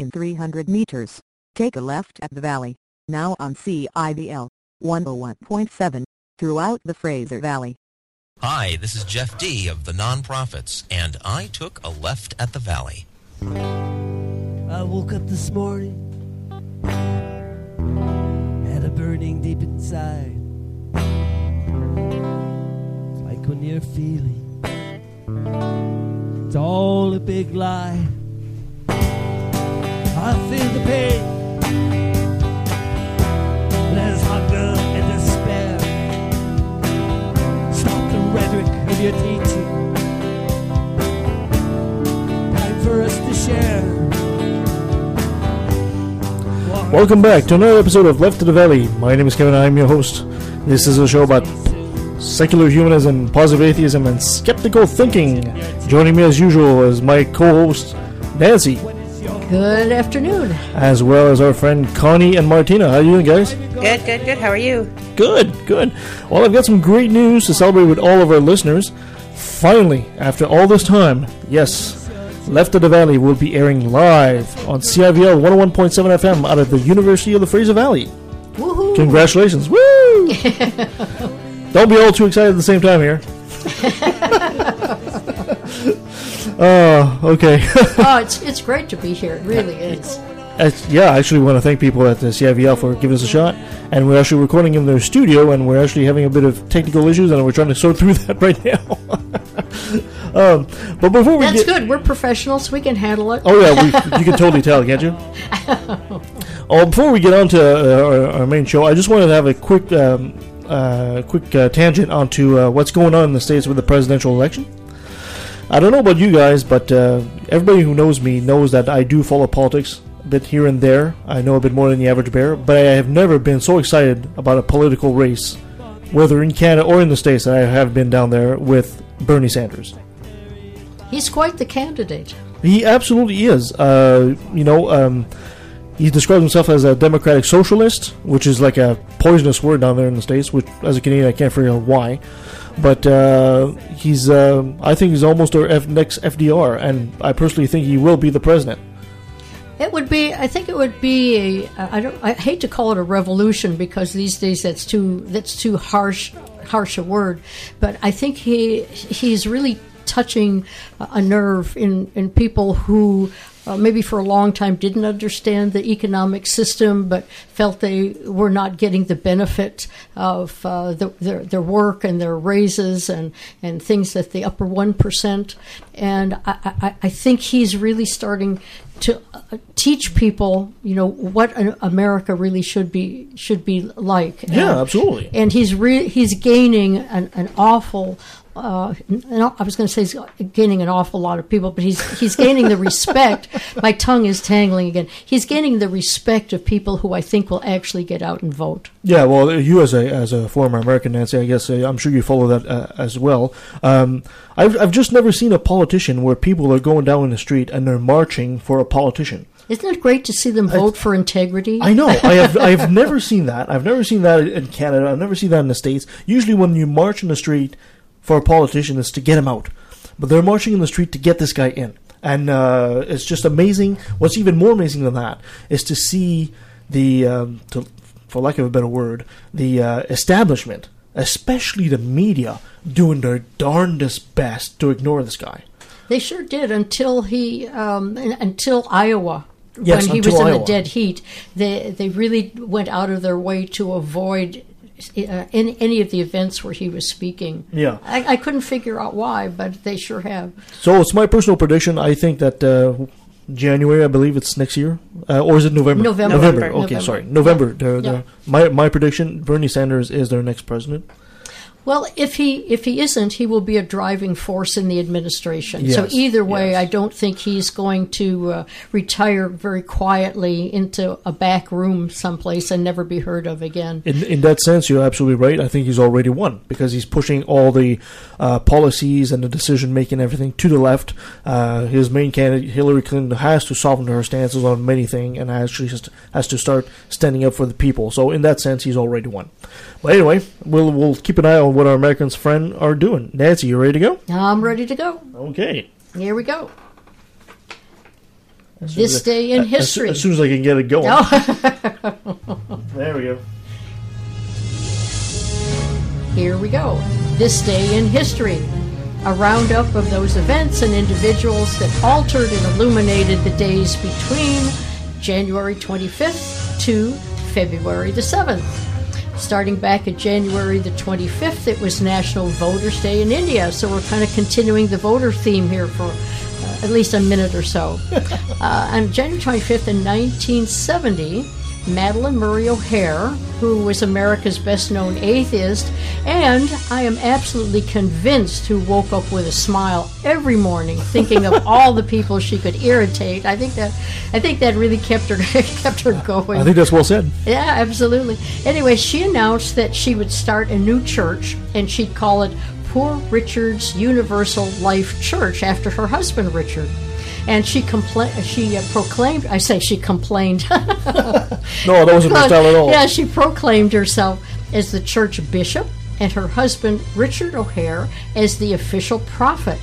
In 300 meters, take a left at the valley, now on CIVL 101.7, throughout the Fraser Valley. Hi, this is Jeff Dee of the Non-Prophets, and I took a left at the valley. I woke up this morning, had a burning deep inside. Like when you're feeling it's all a big lie. I feel the pain. There's hunger and despair. Stop the rhetoric of your teaching. Time for us to share. Welcome back to another episode of Left to the Valley. My name is Kevin. I'm your host. This is a show about secular humanism, positive atheism, and skeptical thinking. Joining me as usual is my co-host Nancy, Good afternoon. as well as our friend Conny and Martina. How are you doing, guys? Good, good, good. How are you? Good, good. Well, I've got some great news to celebrate with all of our listeners. Finally, after all this time, yes, Left of the Valley will be airing live on CIVL 101.7 FM out of the University of the Fraser Valley. Woohoo! Congratulations! Woo! Don't be all too excited at the same time here. Oh, okay. oh, it's it's great to be here. It really is. Yeah, I actually want to thank people at the CIVL for giving us a shot. And we're actually recording in their studio, and we're actually having a bit of technical issues, and we're trying to sort through that right now. um, but before we That's get, good. We're professionals. We can handle it. Oh yeah, we, you can totally tell, can't you? oh, before we get on to uh, our, our main show, I just wanted to have a quick, um, uh, quick uh, tangent onto uh, what's going on in the states with the presidential election. I don't know about you guys, but uh, everybody who knows me knows that I do follow politics a bit here and there. I know a bit more than the average bear, but I have never been so excited about a political race, whether in Canada or in the states, that I have been down there with Bernie Sanders. He's quite the candidate. He absolutely is. Uh, you know, um, he describes himself as a democratic socialist, which is like a poisonous word down there in the states. Which, as a Canadian, I can't figure out why. But uh, he's, uh, I think, he's almost our F- next FDR, and I personally think he will be the president. It would be. I think it would be. A, I don't. I hate to call it a revolution because these days that's too. That's too harsh. Harsh a word. But I think he he's really touching a nerve in in people who uh, maybe for a long time didn't understand the economic system, but felt they were not getting the benefit of uh, the, their, their work and their raises and, and things that the upper 1%. And I, I, I think he's really starting to uh, teach people, you know, what America really should be should be like. Yeah, And- absolutely. And he's re- he's gaining an, an awful. Uh, no, I was going to say he's gaining an awful lot of people, but he's he's gaining the respect. My tongue is tangling again. He's gaining the respect of people who I think will actually get out and vote. Yeah, well, you as a as a former American, Nancy, I guess uh, I'm sure you follow that uh, as well. Um, I've I've just never seen a politician where people are going down in the street and they're marching for a politician. Isn't it great to see them vote for integrity? I know. I have. I have never seen that. I've never seen that in Canada. I've never seen that in the states. Usually, when you march in the street for a politician, is to get him out. But they're marching in the street to get this guy in, and uh, it's just amazing. What's even more amazing than that is to see the, um, to, for lack of a better word, the uh, establishment, especially the media, doing their darndest best to ignore this guy. They sure did until he um, until Iowa. Yes, when he was in Iowa. the dead heat, they they really went out of their way to avoid uh, any, any of the events where he was speaking. Yeah. I, I couldn't figure out why, but they sure have. So it's my personal prediction. I think that uh, January, I believe it's next year, uh, or is it November? November. November. November. Okay, November. sorry, November. The- the- Yeah. my my prediction: Bernie Sanders is their next president. Well, if he if he isn't, he will be a driving force in the administration. so either way, yes. I don't think he's going to uh, retire very quietly into a back room someplace and never be heard of again. In in that sense, you're absolutely right. I think he's already won because he's pushing all the uh, policies and the decision making, everything to the left. Uh, his main candidate, Hillary Clinton, has to soften her stances on many things and actually has to, has to start standing up for the people. So in that sense, he's already won. But anyway, we'll we'll keep an eye on what our Americans friend are doing. Nancy, you ready to go? I'm ready to go. Okay. Here we go. This day in As, history. as soon as I can get it going. There we go. here we go. This day in history. A roundup of those events and individuals that altered and illuminated the days between January 25th to February the 7th. Starting back at January the 25th, it was National Voters' Day in India, so we're kind of continuing the voter theme here for uh, at least a minute or so. uh, on January 25th in 1970, Madalyn Murray O'Hair, who was America's best known atheist, and I am absolutely convinced who woke up with a smile every morning thinking of all the people she could irritate. I think that I think that really kept her kept her going. I think that's well said. Yeah, absolutely. Anyway, she announced that she would start a new church and she'd call it Poor Richard's Universal Life Church after her husband Richard. And she compla- she uh, proclaimed I say she complained. No, that wasn't my style at all. Yeah, she proclaimed herself as the church bishop and her husband Richard O'Hair as the official prophet.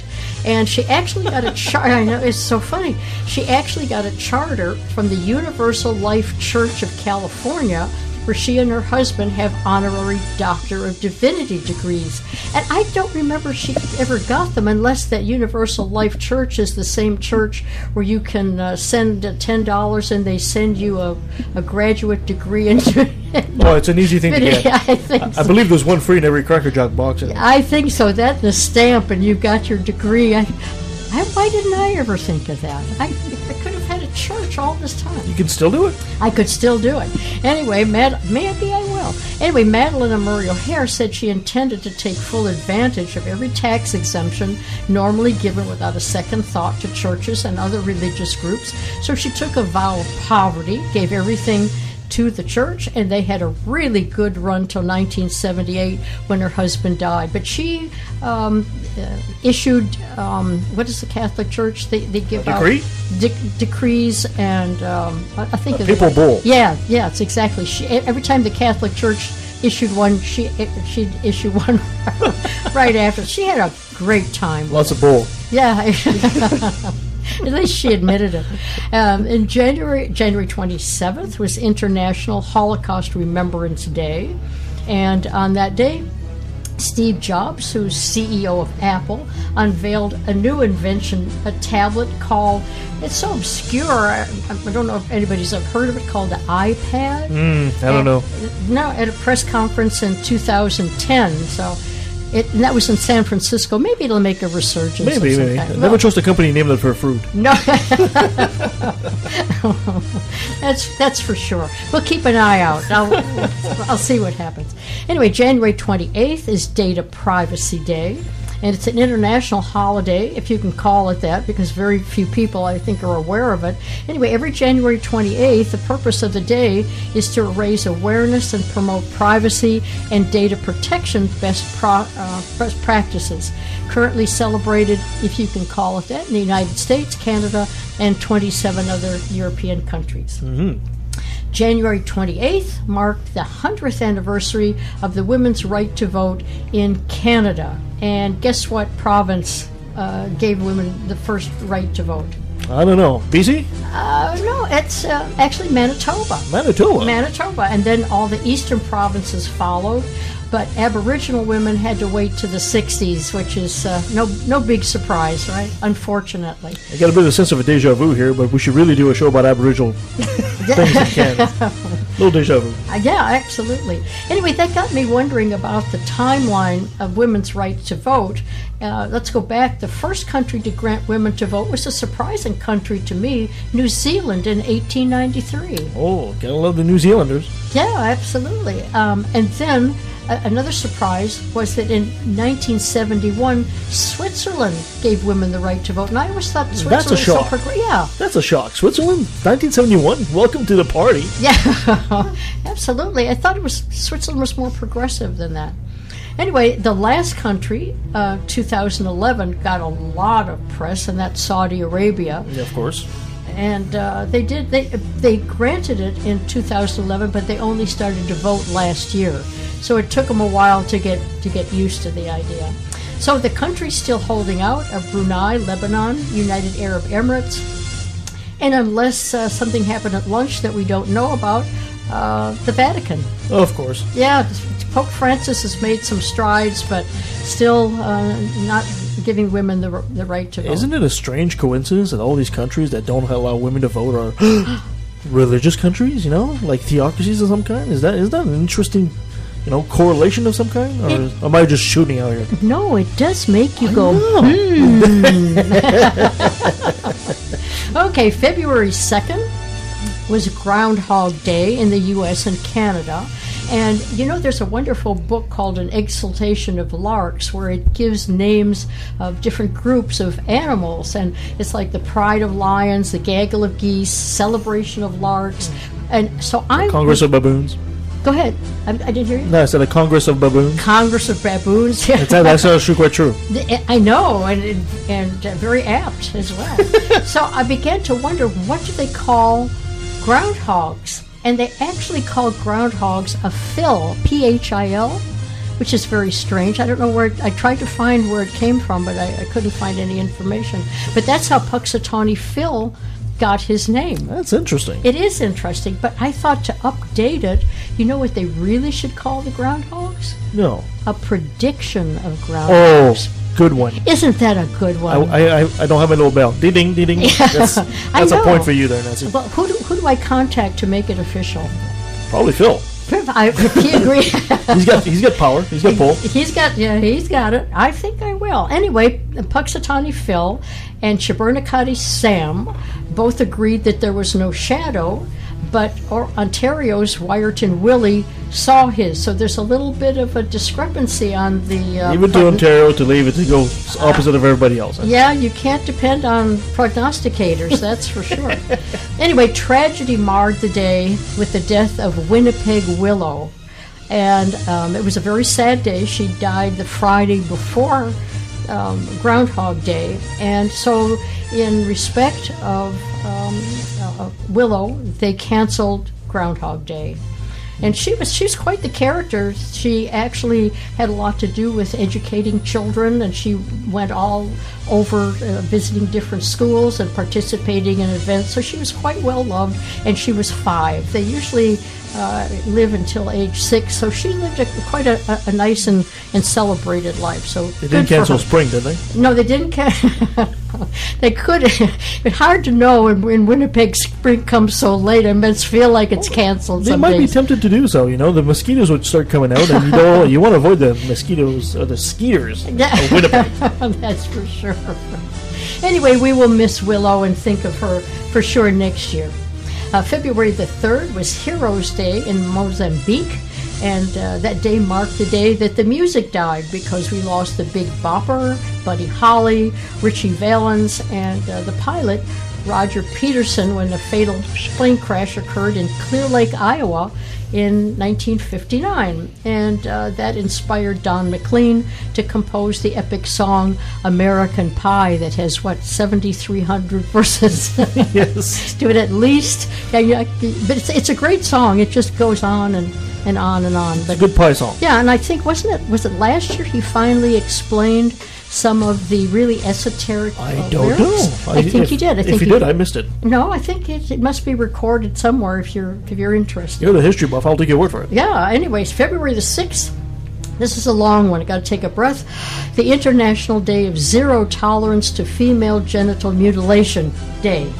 And she actually got a charter. I know it's so funny. She actually got a charter from the Universal Life Church of California, where she and her husband have honorary Doctor of Divinity degrees. And I don't remember she ever got them, unless that Universal Life Church is the same church where you can uh, send uh, ten dollars and they send you a, a graduate degree into. Oh, it's an easy thing to get. I think I so. believe there's one free in every Cracker Jack box. I think so. That and a stamp, and you've got your degree. I, I, why didn't I ever think of that? I, I could have had a church all this time. You can still do it. I could still do it. Anyway, Mad- maybe I will. Anyway, Madalyn and Murray O'Hair said she intended to take full advantage of every tax exemption normally given without a second thought to churches and other religious groups. So she took a vow of poverty, gave everything to the church, and they had a really good run till 1978 when her husband died. But she um, uh, issued um, what is the Catholic Church? They, they give out decree? de- decrees and um, I, I think A papal bull. Yeah, yeah, it's exactly. She, every time the Catholic Church issued one, she she'd issue one right after. She had a great time. Lots of bull. Yeah. At least she admitted it. Um, in January, January 27th was International Holocaust Remembrance Day, and on that day, Steve Jobs, who's CEO of Apple, unveiled a new invention, a tablet called. It's so obscure. I, I don't know if anybody's ever heard of it. Called the iPad. Mm, I don't know. No, at a press conference in 2010. So, it and that was in San Francisco. Maybe it'll make a resurgence. Maybe, maybe. kind. Never Well, trust a company named for fruit. no, that's that's for sure. We'll keep an eye out. I'll, I'll see what happens. Anyway, January 28th is Data Privacy Day, and it's an international holiday, if you can call it that, because very few people, I think, are aware of it. Anyway, every January 28th, the purpose of the day is to raise awareness and promote privacy and data protection best, pro, uh, best practices. Currently celebrated, if you can call it that, in the United States, Canada, and 27 other European countries. January 28th marked the 100th anniversary of the women's right to vote in Canada. And guess what province uh, gave women the first right to vote? I don't know. BC? Uh, no, it's uh, actually Manitoba. Manitoba. Manitoba, and then all the eastern provinces followed. But Aboriginal women had to wait to the 60s, which is uh, no no big surprise, right? Unfortunately. I got a bit of a sense of a deja vu here, but we should really do a show about Aboriginal things in Canada. little deja vu. Uh, yeah, absolutely. Anyway, that got me wondering about the timeline of women's right to vote. Uh, let's go back. The first country to grant women to vote was a surprising country to me, New Zealand in 1893. Oh, gotta love the New Zealanders. Yeah, absolutely. Um, and then uh, another surprise was that in 1971, Switzerland gave women the right to vote. And I always thought Switzerland That's a was so shock. progr- yeah, That's a shock. Switzerland, 1971. Welcome to the party. Yeah, absolutely. I thought it was Switzerland was more progressive than that. Anyway, the last country, uh, 2011, got a lot of press, and that's Saudi Arabia. Yeah, of course. And uh, they did they they granted it in 2011, but they only started to vote last year. So it took them a while to get to get used to the idea. So the countries still holding out are Brunei, Lebanon, United Arab Emirates, And unless uh, something happened at lunch that we don't know about, uh, the Vatican. Oh, of course. Yeah, Pope Francis has made some strides, but still uh, not giving women the, the right to vote. Isn't it a strange coincidence that all these countries that don't allow women to vote are religious countries? You know, like theocracies of some kind. Is that is that an interesting, you know, correlation of some kind, or It- am I just shooting out here? No, it does make you go, hmm. okay, February 2nd was Groundhog Day in the U.S. and Canada. And you know, there's a wonderful book called An Exaltation of Larks where it gives names of different groups of animals. And it's like the pride of lions, the gaggle of geese, celebration of larks. And so I'm. Congress of baboons. Go ahead. I, I didn't hear you. No, I said a Congress of baboons. Congress of baboons. Yeah. that's actually quite true. Eh, I know, and and very apt as well. so I began to wonder, what do they call groundhogs? And they actually call groundhogs a phil, P-H-I-L, which is very strange. I don't know where. It, I tried to find where it came from, but I, I couldn't find any information. But that's how Punxsutawney Phil got his name. That's interesting. It is interesting, but I thought to update it, you know what they really should call the groundhogs? No. A prediction of Oh, groundhogs. Good one. Isn't that a good one? I, I, I don't have my little bell. Ding ding ding ding. That's, I that's a point for you there, Nancy. well, who do, who do I contact to make it official? Probably Phil. I, he agrees, He's got he's got power. He's got pull. he's got yeah, he's got it. I think I will. Anyway, Punxsutawney Phil and Shubenacadie Sam both agreed that there was no shadow, but or Ontario's Wiarton Willie saw his. So there's a little bit of a discrepancy on the. Uh, Even to Ontario to leave it to go opposite of everybody else. Yeah, you can't depend on prognosticators, that's for sure. Anyway, tragedy marred the day with the death of Winnipeg Willow. And um, it was a very sad day. She died the Friday before um, Groundhog Day. And so, in respect of um, uh, Willow, they canceled Groundhog Day and she was she's quite the character. She actually had a lot to do with educating children, and she went all over uh, visiting different schools and participating in events. So she was quite well loved, and she was five. They usually uh, live until age six, so she lived a, quite a, a, nice and, and celebrated life. So They didn't cancel spring, did they? No, they didn't. Ca- they could. it's hard to know when, when Winnipeg spring comes so late. It must feel like it's canceled. They might be tempted to do so. You know, the mosquitoes would start coming out, and you don't. you want to avoid the mosquitoes or the skeeters of Winnipeg. That's for sure. Anyway, we will miss Willow and think of her for sure next year. Uh, February the 3rd was Heroes Day in Mozambique, and uh, that day marked the day that the music died because we lost the Big Bopper, Buddy Holly, Ritchie Valens, and uh, the pilot, Roger Peterson, when the fatal plane crash occurred in Clear Lake, Iowa in 1959. And uh, that inspired Don McLean to compose the epic song American Pie that has, what, 7,300 verses? yes. to it at least. Yeah, yeah, but it's, it's a great song. It just goes on and, and on and on. But Good pie song. yeah, and I think wasn't it was it last year he finally explained some of the really esoteric. I uh, don't lyrics? know. I, think if, he did. I if think he did, I missed it. no, I think it, it must be recorded somewhere if you're if you're interested. You're the history buff. I'll take your word for it. Yeah, anyways, February the 6th. This is a long one. I got to take a breath. The International Day of Zero Tolerance to Female Genital Mutilation Day.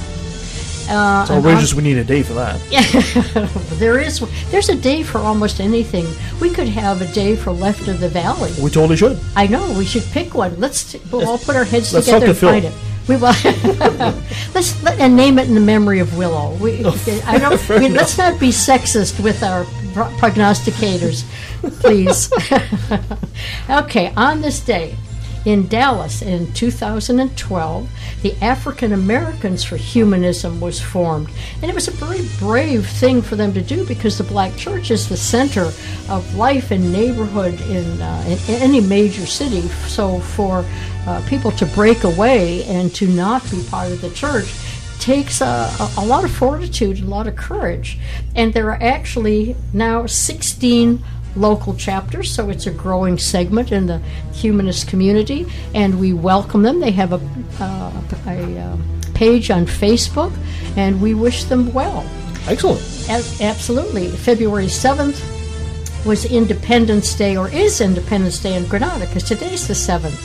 Uh, It's outrageous. We need a day for that. on- there is there's a day for almost anything. We could have a day for Left of the Valley. We totally should. I know we should pick one. Let's t- we'll all put our heads let's together and find it. We will. let's let, and name it in the memory of Willow. We, I don't. fair we, let's not be sexist with our pro- prognosticators, please. okay, on this day. In Dallas in 2012, the African Americans for Humanism was formed. And it was a very brave thing for them to do because the black church is the center of life and neighborhood in, uh, in, any major city. So for uh, people to break away and to not be part of the church takes a, a, a lot of fortitude a lot of courage. And there are actually now 16 local chapters, so it's a growing segment in the humanist community, and we welcome them. They have a, uh, a, um page on Facebook, and we wish them well. Excellent. A- absolutely. February 7th was Independence Day, or is Independence Day in Grenada, because today's the 7th.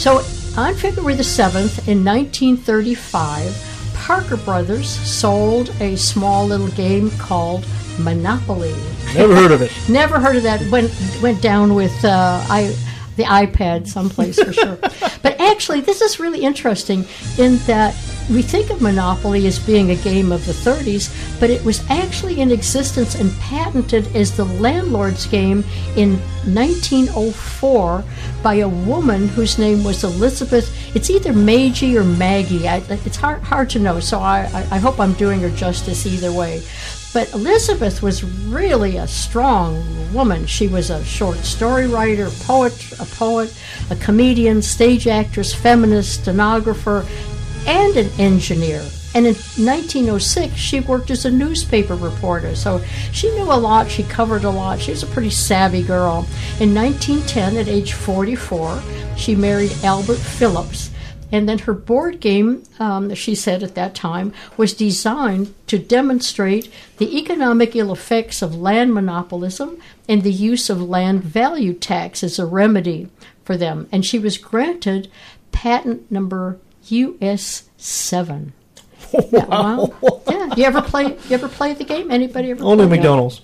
So on February the 7th, in 1935, Parker Brothers sold a small little game called Monopoly. Never heard of it. Never heard of that. Went went down with uh, I the iPad someplace for sure. But actually, this is really interesting in that we think of Monopoly as being a game of the 30s, but it was actually in existence and patented as the landlord's game in 1904 by a woman whose name was Elizabeth. It's either Maggie or Maggie. I, it's hard hard to know, so I, I, I hope I'm doing her justice either way. But Elizabeth was really a strong woman. She was a short story writer, poet, a poet, a comedian, stage actress, feminist, stenographer, and an engineer. And in 1906, she worked as a newspaper reporter. So she knew a lot, she covered a lot. She was a pretty savvy girl. In 1910, at age 44, she married Albert Phillips. And then her board game, um, she said at that time, was designed to demonstrate the economic ill effects of land monopolism and the use of land value tax as a remedy for them. And she was granted patent number US seven. Yeah, wow. Yeah. You ever play? You ever play the game? Anybody ever? Only play? McDonald's.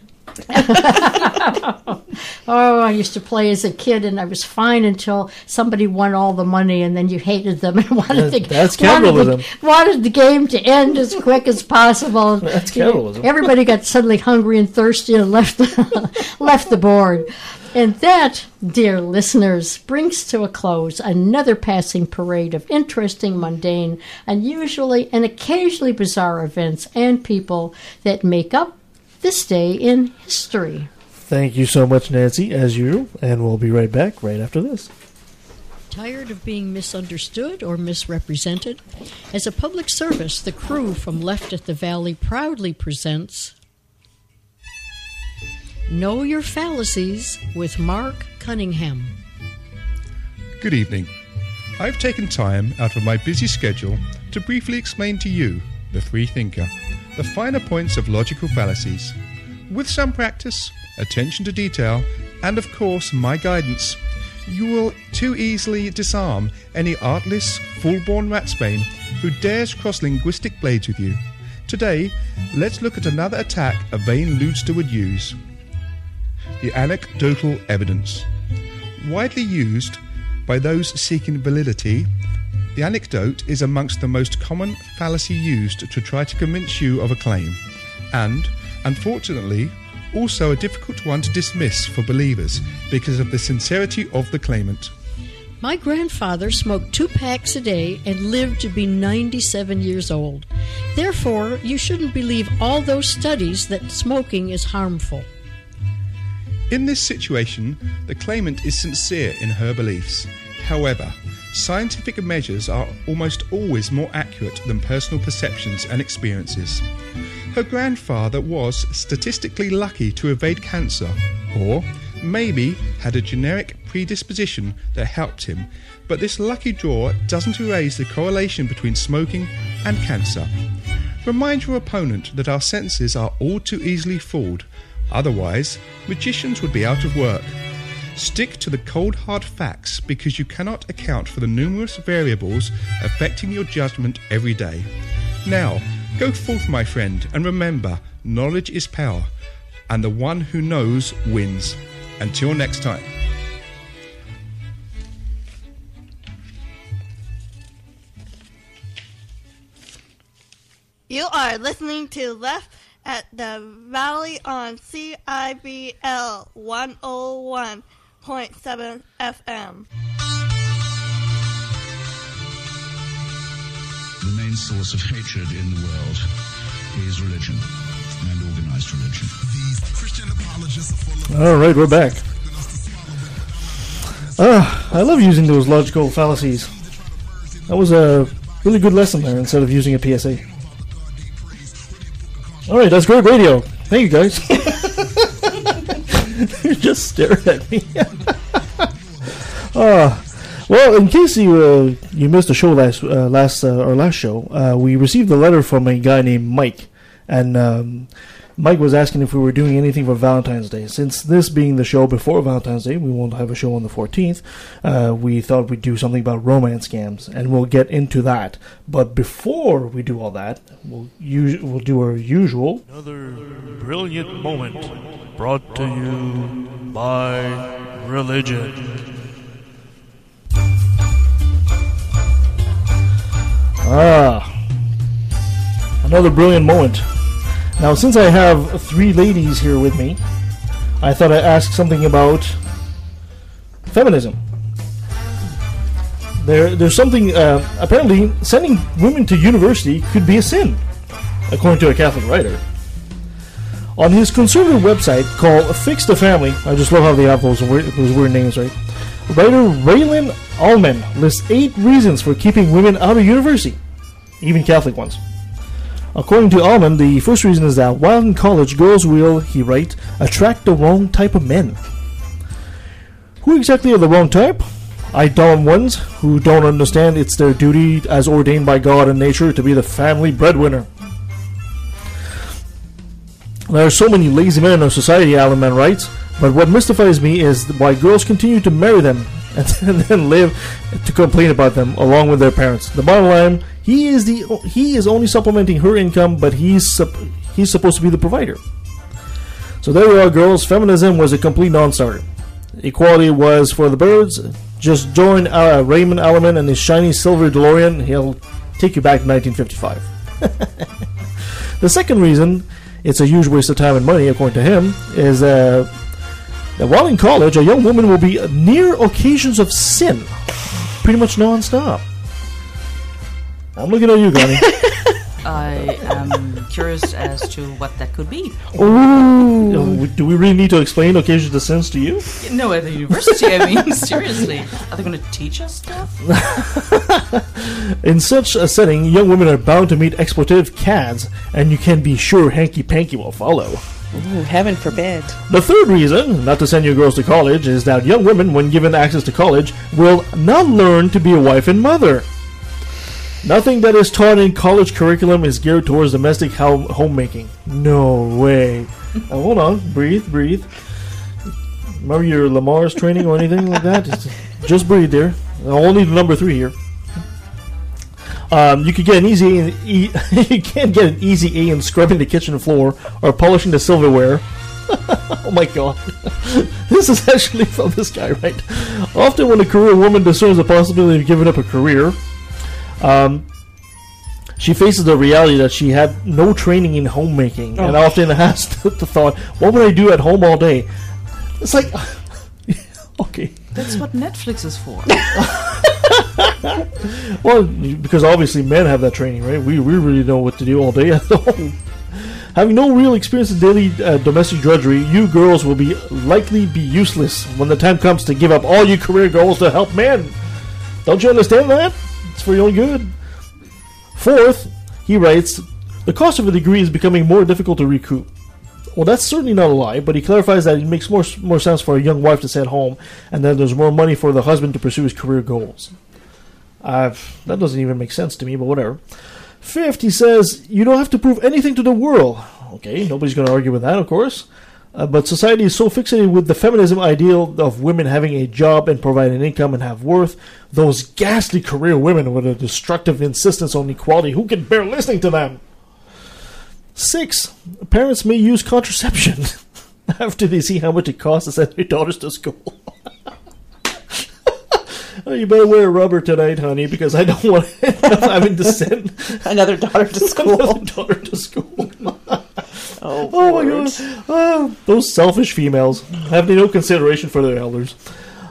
Oh, I used to play as a kid, and I was fine until somebody won all the money, and then you hated them and wanted the That's wanted the-. Wanted the game to end as quick as possible. That's capitalism. Everybody got suddenly hungry and thirsty and left the, left the board. And that, dear listeners, brings to a close another passing parade of interesting, mundane, unusually, and occasionally bizarre events and people that make up this day in history. Thank you so much, Nancy, as usual, and we'll be right back right after this. Tired of being misunderstood or misrepresented? As a public service, the crew from Left at the Valley proudly presents Know Your Fallacies with Mark Cunningham. Good evening. I've taken time out of my busy schedule to briefly explain to you, the free thinker, the finer points of logical fallacies. With some practice, attention to detail, and of course my guidance, you will too easily disarm any artless, full-born ratsbane who dares cross linguistic blades with you. Today, let's look at another attack a vain ludster would use the anecdotal evidence. Widely used by those seeking validity, the anecdote is amongst the most common fallacy used to try to convince you of a claim, and, unfortunately, also a difficult one to dismiss for believers because of the sincerity of the claimant. My grandfather smoked two packs a day and lived to be 97 years old. Therefore, you shouldn't believe all those studies that smoking is harmful. In this situation, the claimant is sincere in her beliefs. However, scientific measures are almost always more accurate than personal perceptions and experiences. Her grandfather was statistically lucky to evade cancer, or maybe had a generic predisposition that helped him, but this lucky draw doesn't erase the correlation between smoking and cancer. Remind your opponent that our senses are all too easily fooled. Otherwise, magicians would be out of work. Stick to the cold hard facts because you cannot account for the numerous variables affecting your judgment every day. Now, go forth, my friend, and remember knowledge is power, and the one who knows wins. Until next time. You are listening to Left at the Valley on CIVL 101.7 FM. The main source of hatred in the world is religion and organized religion. All right, we're back. Ah, I love using those logical fallacies. That was a really good lesson there instead of using a PSA. All right, that's great radio. Thank you guys. you just stared at me. Ah, Well, in case you uh, you missed the show last uh, last uh, our last show, uh, we received a letter from a guy named Mike, and um, Mike was asking if we were doing anything for Valentine's Day. Since this being the show before Valentine's Day, we won't have a show on the 14th. Uh, we thought we'd do something about romance scams, and we'll get into that. But before we do all that, we'll us- we'll do our usual. Another brilliant moment brought to you by religion. Ah, another brilliant moment. Now, since I have three ladies here with me, I thought I'd ask something about feminism. There, there's something. Uh, apparently, sending women to university could be a sin, according to a Catholic writer. On his conservative website called Fix the Family, I just love how they have those weird, those weird names, right? Writer Raylan Allman lists eight reasons for keeping women out of university, even Catholic ones. According to Allman, the first reason is that while in college, girls will, he writes, attract the wrong type of men. Who exactly are the wrong type? I dumb ones who don't understand it's their duty as ordained by God and nature to be the family breadwinner. There are so many lazy men in our society, Allen writes, but what mystifies me is why girls continue to marry them and then live to complain about them along with their parents. The bottom line, he is the he is only supplementing her income, but he's he's supposed to be the provider. So there you are, girls. Feminism was a complete non-starter. Equality was for the birds. Just join uh, Raymond Alleman and his shiny silver DeLorean. He'll take you back to 1955. the second reason it's a huge waste of time and money, according to him, is uh, that while in college, a young woman will be near occasions of sin, pretty much non-stop. I'm looking at you, Granny. I am curious as to what that could be. Ooh. Do we really need to explain occasions of sins to you? No, at the university, I mean, seriously. Are they going to teach us stuff? In such a setting, young women are bound to meet exploitative cads, and you can be sure hanky panky will follow. Ooh, heaven forbid. The third reason not to send your girls to college is that young women, when given access to college, will not learn to be a wife and mother. Nothing that is taught in college curriculum is geared towards domestic ho- homemaking. No way. Now, hold on, breathe, breathe. Remember your Lamaze training or anything like that? Just- breathe there. Only number three here. Um, you could get an easy e- you can't get an easy A in scrubbing the kitchen floor or polishing the silverware. oh my god. this is actually from this guy, right? Often when a career woman discerns the possibility of giving up a career, um, she faces the reality that she had no training in homemaking and Oh. often has the thought, what would I do at home all day? It's like, okay. That's what Netflix is for. Well, because obviously men have that training, right? We, we really know what to do all day at home. Having no real experience in daily uh, domestic drudgery, you girls will be likely be useless when the time comes to give up all your career goals to help men. Don't you understand that? It's for your own good. Fourth, he writes, the cost of a degree is becoming more difficult to recoup. Well, that's certainly not a lie, but he clarifies that it makes more more sense for a young wife to stay at home, and that there's more money for the husband to pursue his career goals. Uh, that doesn't even make sense to me, but whatever. Fifth, he says, you don't have to prove anything to the world. Okay, nobody's going to argue with that, of course. Uh, but society is so fixated with the feminism ideal of women having a job and providing income and have worth. Those ghastly career women with a destructive insistence on equality. Who can bear listening to them? Six, parents may use contraception after they see how much it costs to send their daughters to school. Oh, you better wear a rubber tonight, honey, because I don't want having to send another daughter to school. another daughter to school. Oh, Oh my god. Oh, those selfish females have no consideration for their elders.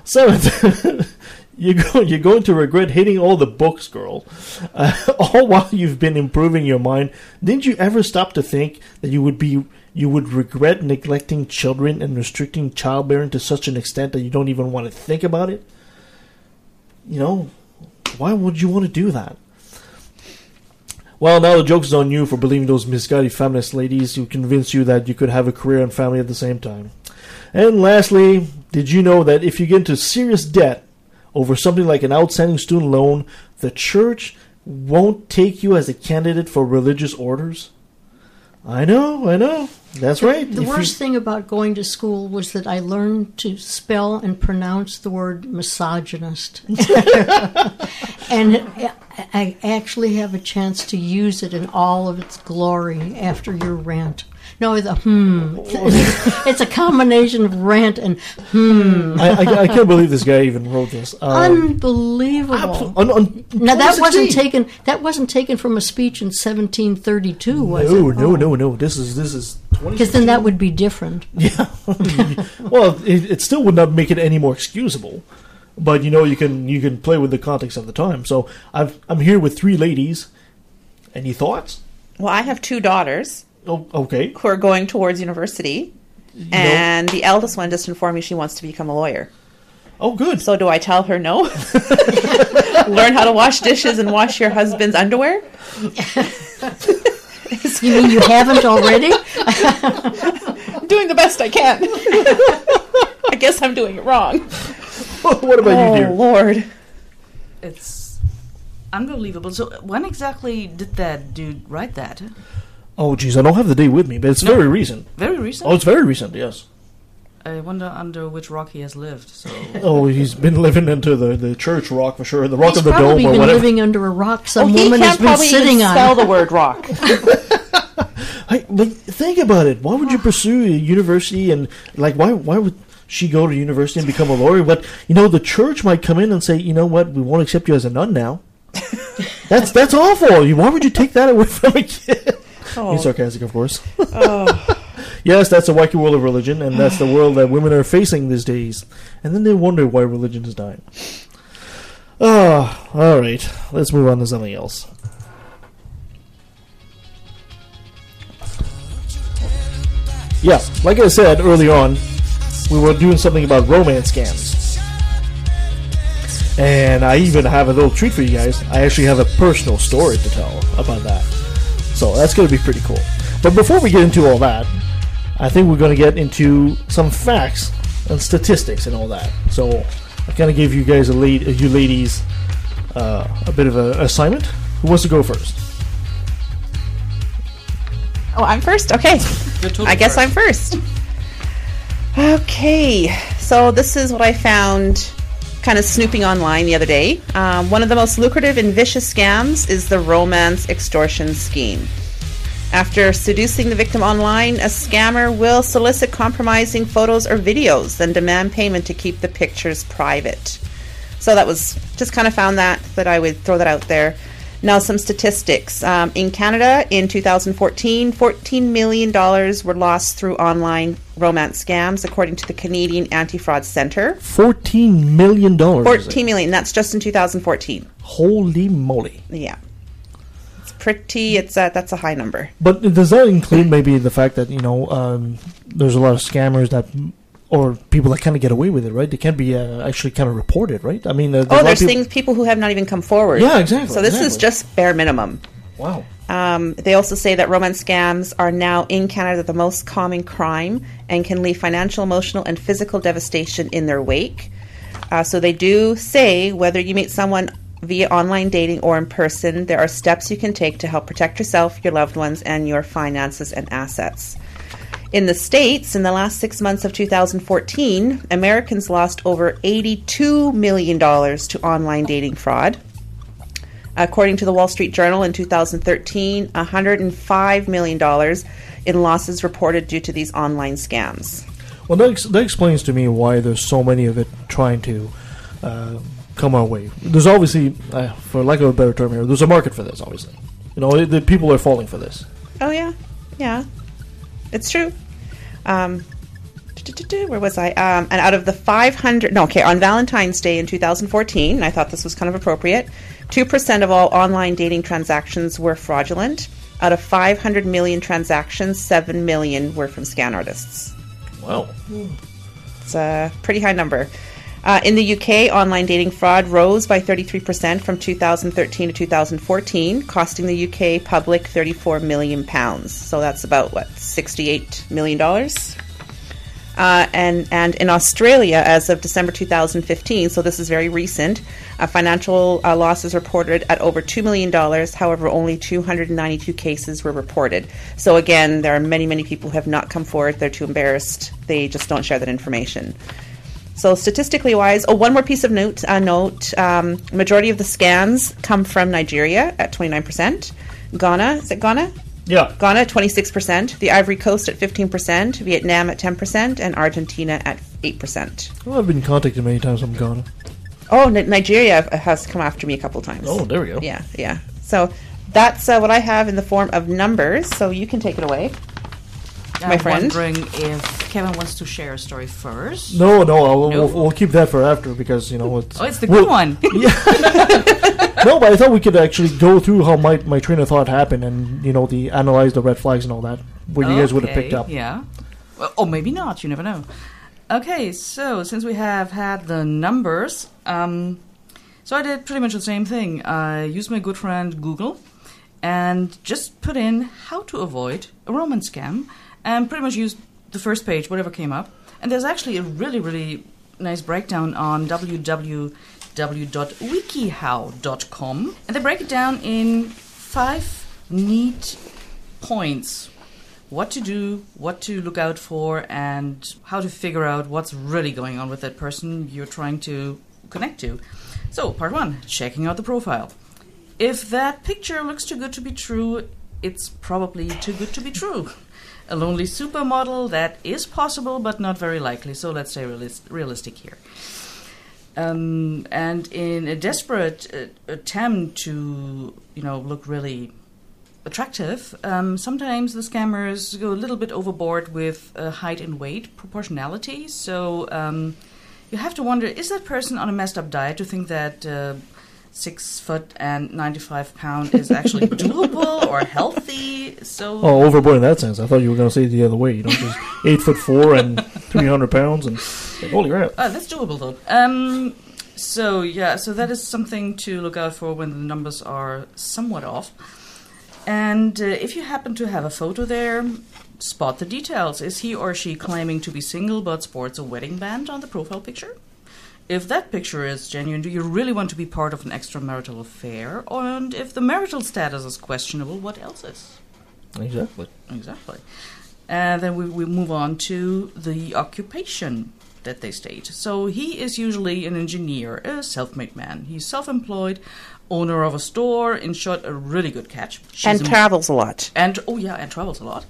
Seventh, you go, you're going to regret hitting all the books, girl. Uh, all while you've been improving your mind. Didn't you ever stop to think that you would be you would regret neglecting children and restricting childbearing to such an extent that you don't even want to think about it? You know, why would you want to do that? Well, now the joke's on you for believing those misguided feminist ladies who convince you that you could have a career and family at the same time. And lastly, did you know that if you get into serious debt over something like an outstanding student loan, the church won't take you as a candidate for religious orders? I know, I know. That's right. The If you- worst thing about going to school was that I learned to spell and pronounce the word misogynist. and I I actually have a chance to use it in all of its glory after your rant. No, the hmm. it's a combination of rant and hmm. I, I, I can't believe this guy even wrote this. Um, Unbelievable. on, on now that wasn't taken. That wasn't taken from a speech in 1732, was no, it? no, no, no. No. This is this is Because then that would be different. Yeah. well, it, it still would not make it any more excusable. But you know, you can you can play with the context of the time. So I've I'm here with three ladies. Any thoughts? Well, I have two daughters. Oh, okay. Who are going towards university, and the eldest one just informed me she wants to become a lawyer. Oh, good. So do I tell her no? Learn how to wash dishes and wash your husband's underwear. You mean you haven't already? I'm doing the best I can. I guess I'm doing it wrong. what about oh, you, dear? Lord. It's unbelievable. So when exactly did that dude write that? Oh, geez, I don't have the date with me, but it's No. very recent. Very recent? Oh, it's very recent. Yes. I wonder under which rock he has lived. So Oh, he's been living into the, the church rock for sure, the rock He's of the probably dome or been whatever. living under a rock. Some Oh, he woman has can't been probably sitting even on. spell the word rock. Hey, but think about it. Why would you pursue a university and like why why would she go to university and become a lawyer? But you know, the church might come in and say, you know what, we won't accept you as a nun now. that's that's awful. Why would you take that away from a kid? Oh. He's sarcastic, of course. Oh. yes, that's the wacky world of religion, and that's the world that women are facing these days. And then they wonder why religion is dying. Oh, all right. Let's move on to something else. Yeah, like I said earlier on, we were doing something about romance scams. And I even have a little treat for you guys. I actually have a personal story to tell about that. So that's going to be pretty cool. But before we get into all that, I think we're going to get into some facts and statistics and all that. So I kind of gave you guys a lead, you ladies, uh, a bit of an assignment. Who wants to go first? Oh, I'm first? Okay. I guess I'm first. Okay. So this is what I found kind of snooping online the other day. Um, one of the most lucrative and vicious scams is the romance extortion scheme. After seducing the victim online, a scammer will solicit compromising photos or videos, then demand payment to keep the pictures private. So that was just kind of found that that I would throw that out there. Now some statistics. Um, in Canada, in 2014, 14 million dollars were lost through online romance scams, according to the Canadian Anti-Fraud Centre. Fourteen million dollars. 14 million. That's just in 2014. Holy moly! Yeah, it's pretty. It's a, that's a high number. But does that include maybe the fact that you know um, there's a lot of scammers that, or people that kind of get away with it, right? They can be uh, actually kind of reported, right? I mean, uh, Oh, a lot of there's people- things people who have not even come forward. Yeah, exactly, So this is just bare minimum. Wow. Um, they also say that romance scams are now in Canada the most common crime and can leave financial, emotional, and physical devastation in their wake. Uh, so they do say whether you meet someone via online dating or in person, there are steps you can take to help protect yourself, your loved ones, and your finances and assets. In the States, in the last six months of 2014, Americans lost over $82 million to online dating fraud. According to the Wall Street Journal in 2013, $105 million in losses reported due to these online scams. Well, that, ex- that explains to me why there's so many of it trying to uh, come our way. There's obviously, uh, for lack of a better term here, there's a market for this. Obviously, you know, the people are falling for this. Oh, yeah. Yeah. It's true. Um, where was I? Um, and out of the 500, no, okay, on Valentine's Day in 2014, I thought this was kind of appropriate, 2% of all online dating transactions were fraudulent. Out of 500 million transactions, 7 million were from scan artists. Wow. It's a pretty high number. Uh, in the UK, online dating fraud rose by 33% from 2013 to 2014, costing the UK public 34 million pounds. So that's about what 68 million dollars. Uh, and and in Australia, as of December 2015, so this is very recent, uh, financial uh, losses reported at over two million dollars. However, only 292 cases were reported. So again, there are many many people who have not come forward. They're too embarrassed. They just don't share that information. So statistically wise, oh, one more piece of note. Uh, note: um, majority of the scans come from Nigeria at 29 percent. Ghana is it Ghana? Yeah. Ghana 26%, the Ivory Coast at 15%, Vietnam at 10%, and Argentina at 8%. Well, I've been contacted many times from Ghana. Oh, N- Nigeria has come after me a couple times. Oh, there we go. Yeah, yeah. So that's uh, what I have in the form of numbers. So you can take it away, my I'm friend. wondering if Kevin wants to share a story first. No, no, I'll, No? We'll, we'll keep that for after because you know it's. Oh, it's the we'll- good one. no, but I thought we could actually go through how my, my train of thought happened and you know the analyze the red flags and all that, what you guys would have Okay, picked up. Yeah. Well, or maybe not. You never know. Okay, so since we have had the numbers, um, so I did pretty much the same thing. I used my good friend Google and just put in how to avoid a romance scam and pretty much used the first page, whatever came up. And there's actually a really, really nice breakdown on www.wikihow.com. And they break it down in five neat points what to do, what to look out for, and how to figure out what's really going on with that person you're trying to connect to. So, part one checking out the profile. If that picture looks too good to be true, it's probably too good to be true. A lonely supermodel, that is possible, but not very likely, so let's stay realis- realistic here. Um, and in a desperate uh, attempt to, you know, look really attractive, um, sometimes the scammers go a little bit overboard with uh, height and weight proportionality. So um, you have to wonder: is that person on a messed up diet to think that uh, six foot and ninety-five pound is actually doable or healthy? So Oh, overboard in that sense. I thought you were going to say it the other way. You know, just eight foot four and three hundred pounds, and like, holy crap! Uh, that's doable though. Um, so yeah, so that is something to look out for when the numbers are somewhat off. And uh, if you happen to have a photo there, spot the details. Is he or she claiming to be single but sports a wedding band on the profile picture? If that picture is genuine, do you really want to be part of an extramarital affair? And if the marital status is questionable, what else is? Exactly. Exactly. And then we, we move on to the occupation that they state. So he is usually an engineer, a self made man. He's self employed, owner of a store, in short, a really good catch. And a- travels a lot. And, oh, yeah, and travels a lot.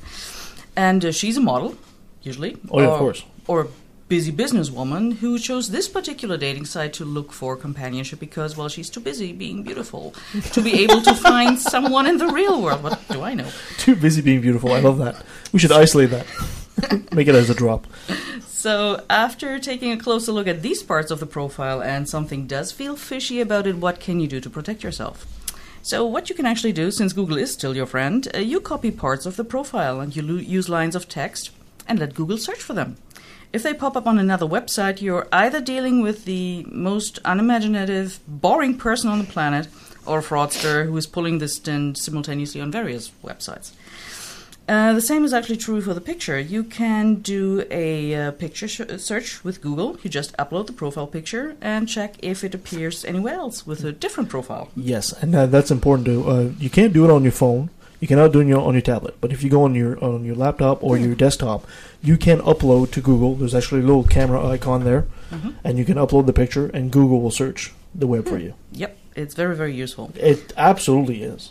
And uh, she's a model, usually. Oh, yeah, of or- course. Or a busy businesswoman who chose this particular dating site to look for companionship because, well, she's too busy being beautiful to be able to find someone in the real world. What do I know? Too busy being beautiful. I love that. We should isolate that. Make it as a drop. So, after taking a closer look at these parts of the profile and something does feel fishy about it, what can you do to protect yourself? So, what you can actually do, since Google is still your friend, uh, you copy parts of the profile and you lo- use lines of text and let Google search for them. If they pop up on another website, you're either dealing with the most unimaginative, boring person on the planet or a fraudster who is pulling this stint simultaneously on various websites. Uh, the same is actually true for the picture. You can do a uh, picture sh- search with Google. You just upload the profile picture and check if it appears anywhere else with a different profile. Yes, and uh, that's important too. Uh, you can't do it on your phone. You cannot do it on your, on your tablet. But if you go on your on your laptop or your desktop, you can upload to Google. There's actually a little camera icon there, Mhm. and you can upload the picture, and Google will search the web for you. Yep, it's very, very useful. It absolutely is.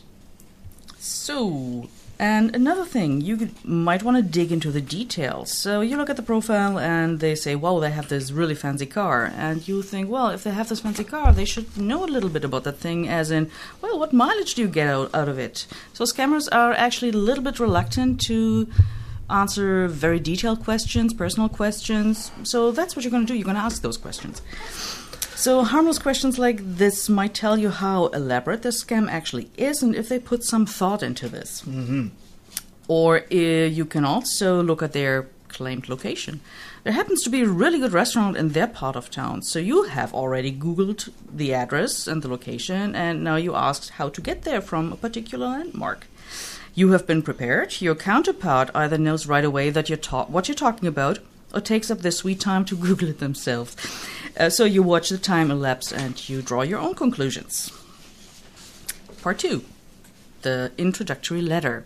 So, and another thing, you might want to dig into the details. So you look at the profile and they say, wow, they have this really fancy car. And you think, well, if they have this fancy car, they should know a little bit about that thing, as in, well, what mileage do you get out, out of it? So scammers are actually a little bit reluctant to answer very detailed questions, personal questions. So that's what you're going to do. You're going to ask those questions. So, harmless questions like this might tell you how elaborate the scam actually is and if they put some thought into this. Mm-hmm. Or uh, you can also look at their claimed location. There happens to be a really good restaurant in their part of town, so you have already Googled the address and the location, and now you asked how to get there from a particular landmark. You have been prepared. Your counterpart either knows right away that you're ta- what you're talking about, or takes up their sweet time to Google it themselves. Uh, so you watch the time elapse and you draw your own conclusions. Part two the introductory letter.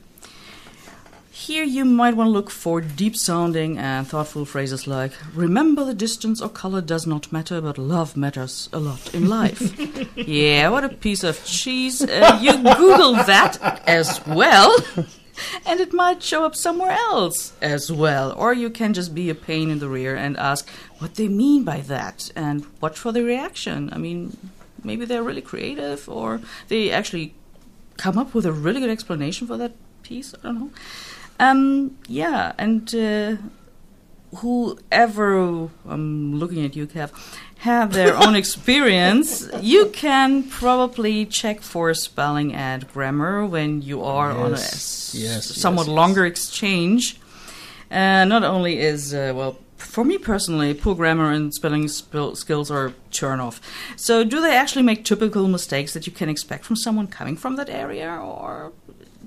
Here you might want to look for deep sounding and thoughtful phrases like, Remember the distance or color does not matter, but love matters a lot in life. yeah, what a piece of cheese. Uh, you Google that as well. and it might show up somewhere else as well. Or you can just be a pain in the rear and ask what they mean by that and watch for the reaction. I mean, maybe they're really creative or they actually come up with a really good explanation for that piece. I don't know. Um, yeah, and uh, whoever I'm looking at you, Kev, have their own experience, you can probably check for spelling and grammar when you are on a Yes, s- yes, somewhat yes, yes. longer exchange. Uh, not only is uh, well. For me personally, poor grammar and spelling spil- skills are turn off. So, do they actually make typical mistakes that you can expect from someone coming from that area, or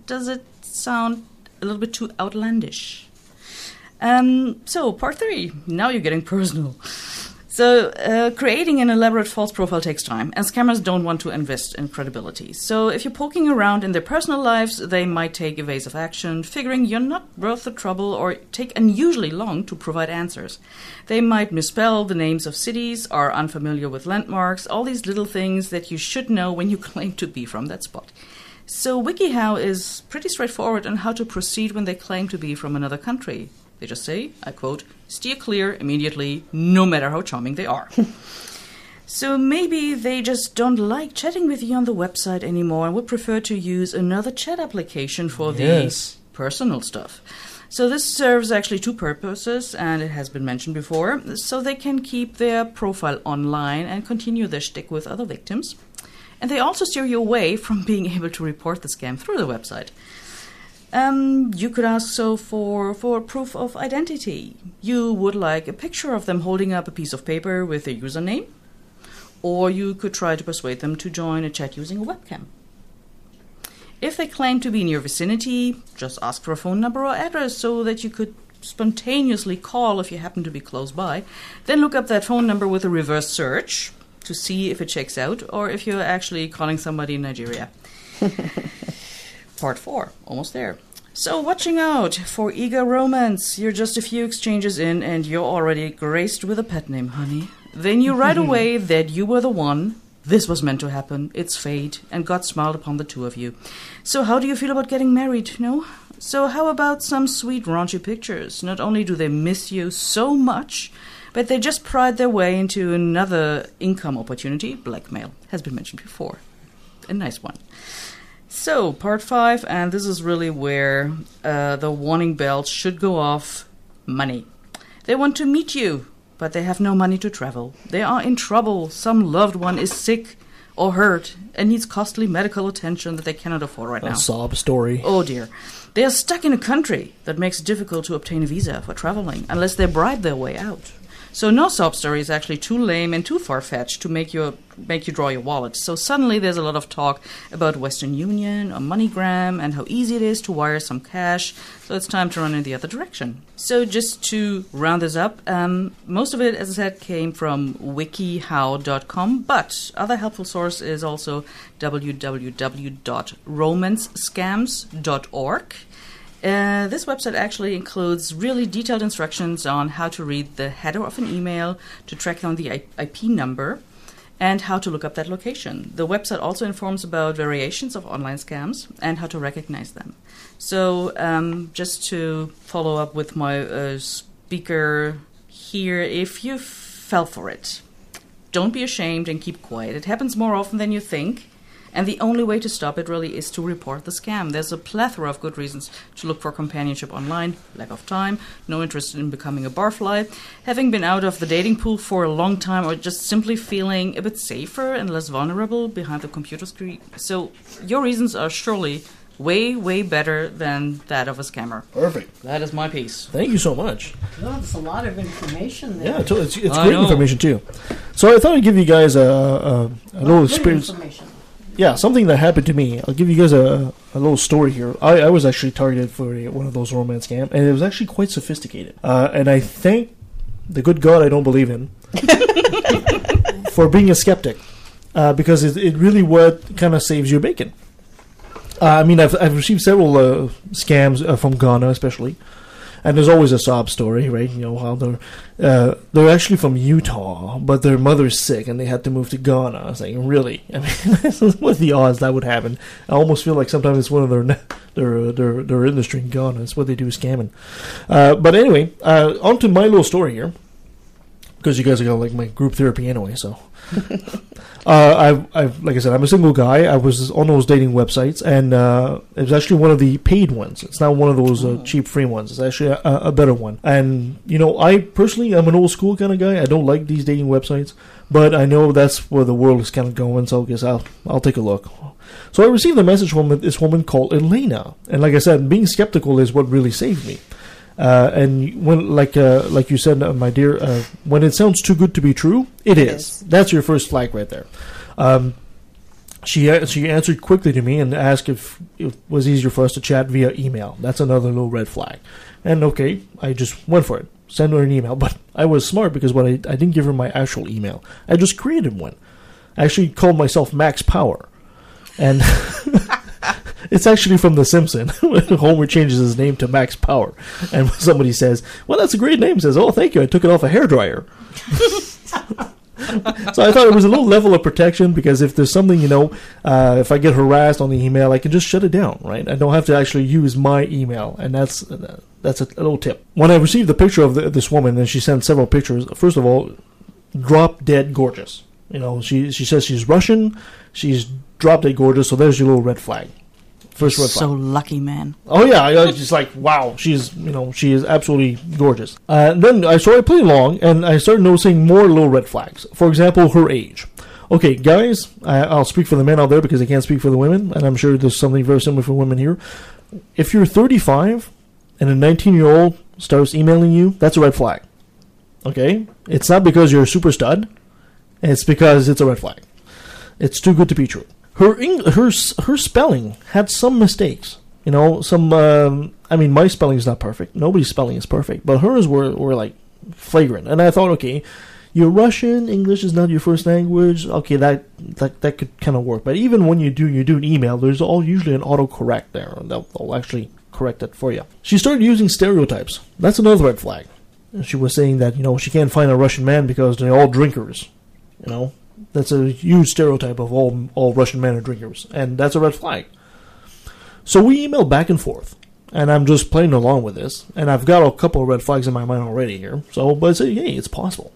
does it sound a little bit too outlandish? Um, so, part three. Now you're getting personal. So, uh, creating an elaborate false profile takes time, and scammers don't want to invest in credibility. So, if you're poking around in their personal lives, they might take evasive action, figuring you're not worth the trouble or take unusually long to provide answers. They might misspell the names of cities, are unfamiliar with landmarks, all these little things that you should know when you claim to be from that spot. So, WikiHow is pretty straightforward on how to proceed when they claim to be from another country. They just say, I quote, steer clear immediately, no matter how charming they are. so maybe they just don't like chatting with you on the website anymore and would prefer to use another chat application for Yes. the personal stuff. So this serves actually two purposes, and it has been mentioned before. So they can keep their profile online and continue their shtick with other victims. And they also steer you away from being able to report the scam through the website. Um, you could ask so for for proof of identity. You would like a picture of them holding up a piece of paper with their username, or you could try to persuade them to join a chat using a webcam. If they claim to be in your vicinity, just ask for a phone number or address so that you could spontaneously call if you happen to be close by. Then look up that phone number with a reverse search to see if it checks out or if you're actually calling somebody in Nigeria. Part 4, almost there. So, watching out for eager romance. You're just a few exchanges in and you're already graced with a pet name, honey. They knew right away that you were the one. This was meant to happen. It's fate, and God smiled upon the two of you. So, how do you feel about getting married? No? So, how about some sweet raunchy pictures? Not only do they miss you so much, but they just pride their way into another income opportunity. Blackmail has been mentioned before. A nice one. So, part five, and this is really where uh, the warning bells should go off money. They want to meet you, but they have no money to travel. They are in trouble. Some loved one is sick or hurt and needs costly medical attention that they cannot afford right A now. sob story. Oh dear. They are stuck in a country that makes it difficult to obtain a visa for traveling unless they bribe their way out. So no sob story is actually too lame and too far fetched to make you make you draw your wallet. So suddenly there's a lot of talk about Western Union or MoneyGram and how easy it is to wire some cash. So it's time to run in the other direction. So just to round this up, um, most of it, as I said, came from wikihow.com, but other helpful source is also www.romancescams.org. Uh, this website actually includes really detailed instructions on how to read the header of an email, to track down the IP number, and how to look up that location. The website also informs about variations of online scams and how to recognize them. So, um, just to follow up with my uh, speaker here, if you fell for it, don't be ashamed and keep quiet. It happens more often than you think. And the only way to stop it really is to report the scam. There's a plethora of good reasons to look for companionship online lack of time, no interest in becoming a barfly, having been out of the dating pool for a long time, or just simply feeling a bit safer and less vulnerable behind the computer screen. So, your reasons are surely way, way better than that of a scammer. Perfect. That is my piece. Thank you so much. Well, that's a lot of information there. Yeah, it's, it's, it's great know. information too. So I thought I'd give you guys a, a, a little Good experience. information. Yeah, something that happened to me. I'll give you guys a, a little story here. I, I was actually targeted for a, one of those romance scams, and it was actually quite sophisticated. Uh, and I thank the good God I don't believe in, for being a skeptic, uh, because it, it really what kind of saves your bacon. Uh, I mean, I've, I've received several uh, scams uh, from Ghana, especially, and there's always a sob story, right? You know how they're uh, they're actually from Utah, but their mother's sick and they had to move to Ghana. I was like, really? I mean, what the odds that would happen? I almost feel like sometimes it's one of their their their, their industry in Ghana. It's what they do scamming. Uh, but anyway, uh, on to my little story here, because you guys are gonna like my group therapy anyway, so. Uh, I've, I've, like I said, I'm a single guy. I was on those dating websites, and uh, it was actually one of the paid ones. It's not one of those uh, cheap free ones. It's actually a, a better one. And you know, I personally, I'm an old school kind of guy. I don't like these dating websites, but I know that's where the world is kind of going. So I guess I'll I'll take a look. So I received a message from this woman called Elena, and like I said, being skeptical is what really saved me. Uh, and when, like, uh, like you said, uh, my dear, uh, when it sounds too good to be true, it is. That's your first flag right there. Um, she uh, she answered quickly to me and asked if it was easier for us to chat via email. That's another little red flag. And okay, I just went for it. Send her an email, but I was smart because when I, I didn't give her my actual email, I just created one. I actually called myself Max Power, and it's actually from The Simpson. Homer changes his name to Max Power, and somebody says, "Well, that's a great name," says, "Oh, thank you. I took it off a hairdryer." so I thought it was a little level of protection because if there's something, you know, uh, if I get harassed on the email, I can just shut it down, right? I don't have to actually use my email, and that's that's a, a little tip. When I received the picture of the, this woman, and she sent several pictures. First of all, drop dead gorgeous. You know, she she says she's Russian. She's drop dead gorgeous. So there's your little red flag. First red so flag. lucky, man. Oh yeah, I was just like wow, she's you know she is absolutely gorgeous. Uh, then I started playing along, and I started noticing more little red flags. For example, her age. Okay, guys, I, I'll speak for the men out there because I can't speak for the women, and I'm sure there's something very similar for women here. If you're 35 and a 19 year old starts emailing you, that's a red flag. Okay, it's not because you're a super stud; it's because it's a red flag. It's too good to be true her Eng- her her spelling had some mistakes. You know, some. Um, I mean, my spelling is not perfect. Nobody's spelling is perfect, but hers were were like flagrant. And I thought, okay, you're Russian. English is not your first language. Okay, that that that could kind of work. But even when you do you do an email, there's all usually an autocorrect there that will actually correct it for you. She started using stereotypes. That's another red flag. She was saying that you know she can't find a Russian man because they're all drinkers. You know, that's a huge stereotype of all all Russian men are drinkers, and that's a red flag. So we emailed back and forth, and I'm just playing along with this, and I've got a couple of red flags in my mind already here. So, but I say, hey, it's possible.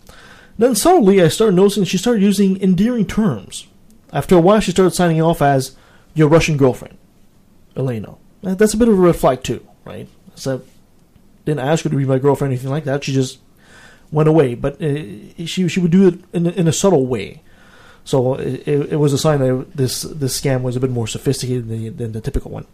Then suddenly I started noticing she started using endearing terms. After a while, she started signing off as your Russian girlfriend, Elena. That's a bit of a red flag too, right? So didn't ask her to be my girlfriend or anything like that. She just went away, but uh, she she would do it in in a subtle way. So it, it was a sign that this this scam was a bit more sophisticated than the, than the typical one.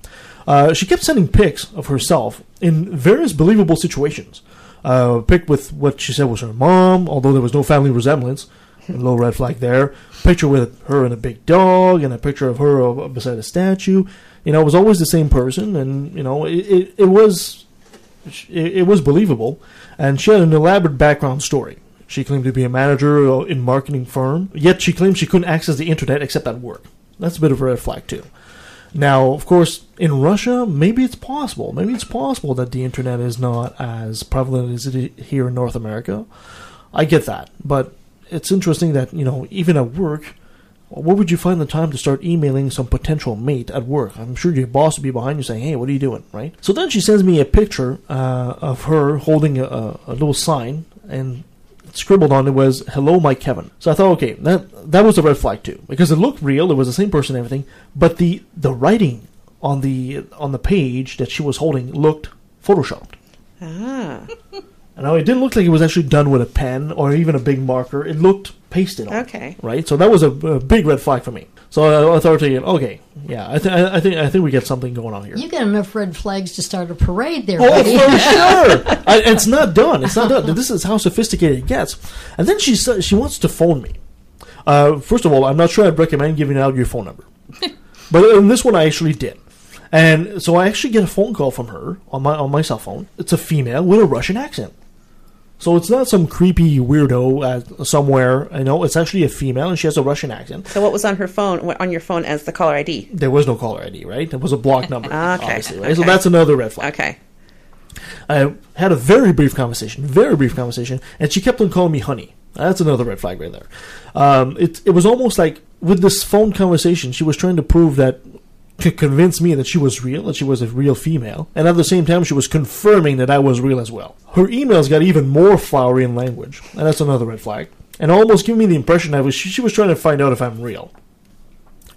Uh, she kept sending pics of herself in various believable situations. Uh, pic with what she said was her mom, although there was no family resemblance. Low red flag there. Picture with her and a big dog, and a picture of her uh, beside a statue. You know, it was always the same person, and you know, it, it, it was it, it was believable. And she had an elaborate background story. She claimed to be a manager in marketing firm, yet she claimed she couldn't access the internet except at work. That's a bit of a red flag too. Now, of course, in Russia, maybe it's possible. Maybe it's possible that the internet is not as prevalent as it is here in North America. I get that, but it's interesting that you know, even at work, where would you find the time to start emailing some potential mate at work? I'm sure your boss would be behind you saying, "Hey, what are you doing?" Right? So then she sends me a picture uh, of her holding a, a little sign, and scribbled on it was "Hello, Mike Kevin." So I thought, okay, that that was a red flag too, because it looked real. It was the same person, and everything, but the the writing on the on the page that she was holding looked photoshopped. Ah. And now it didn't look like it was actually done with a pen or even a big marker. It looked pasted on. Okay. Right. So that was a, a big red flag for me. So I, I thought, okay, yeah, I, th- I think I think we get something going on here. You got enough red flags to start a parade there, Oh, buddy. for sure. I, it's not done. It's not done. This is how sophisticated it gets. And then she sa- she wants to phone me. Uh, first of all, I'm not sure I'd recommend giving out your phone number, but in this one I actually did. And so I actually get a phone call from her on my on my cell phone. It's a female with a Russian accent. So it's not some creepy weirdo uh, somewhere. I know it's actually a female, and she has a Russian accent. So what was on her phone, on your phone as the caller ID? There was no caller ID, right? It was a blocked number, okay. right? So that's another red flag. Okay. I had a very brief conversation, very brief conversation, and she kept on calling me honey. That's another red flag right there. Um, it it was almost like with this phone conversation, she was trying to prove that to convince me that she was real, that she was a real female, and at the same time, she was confirming that I was real as well. Her emails got even more flowery in language, and that's another red flag, and almost giving me the impression that she was trying to find out if I'm real.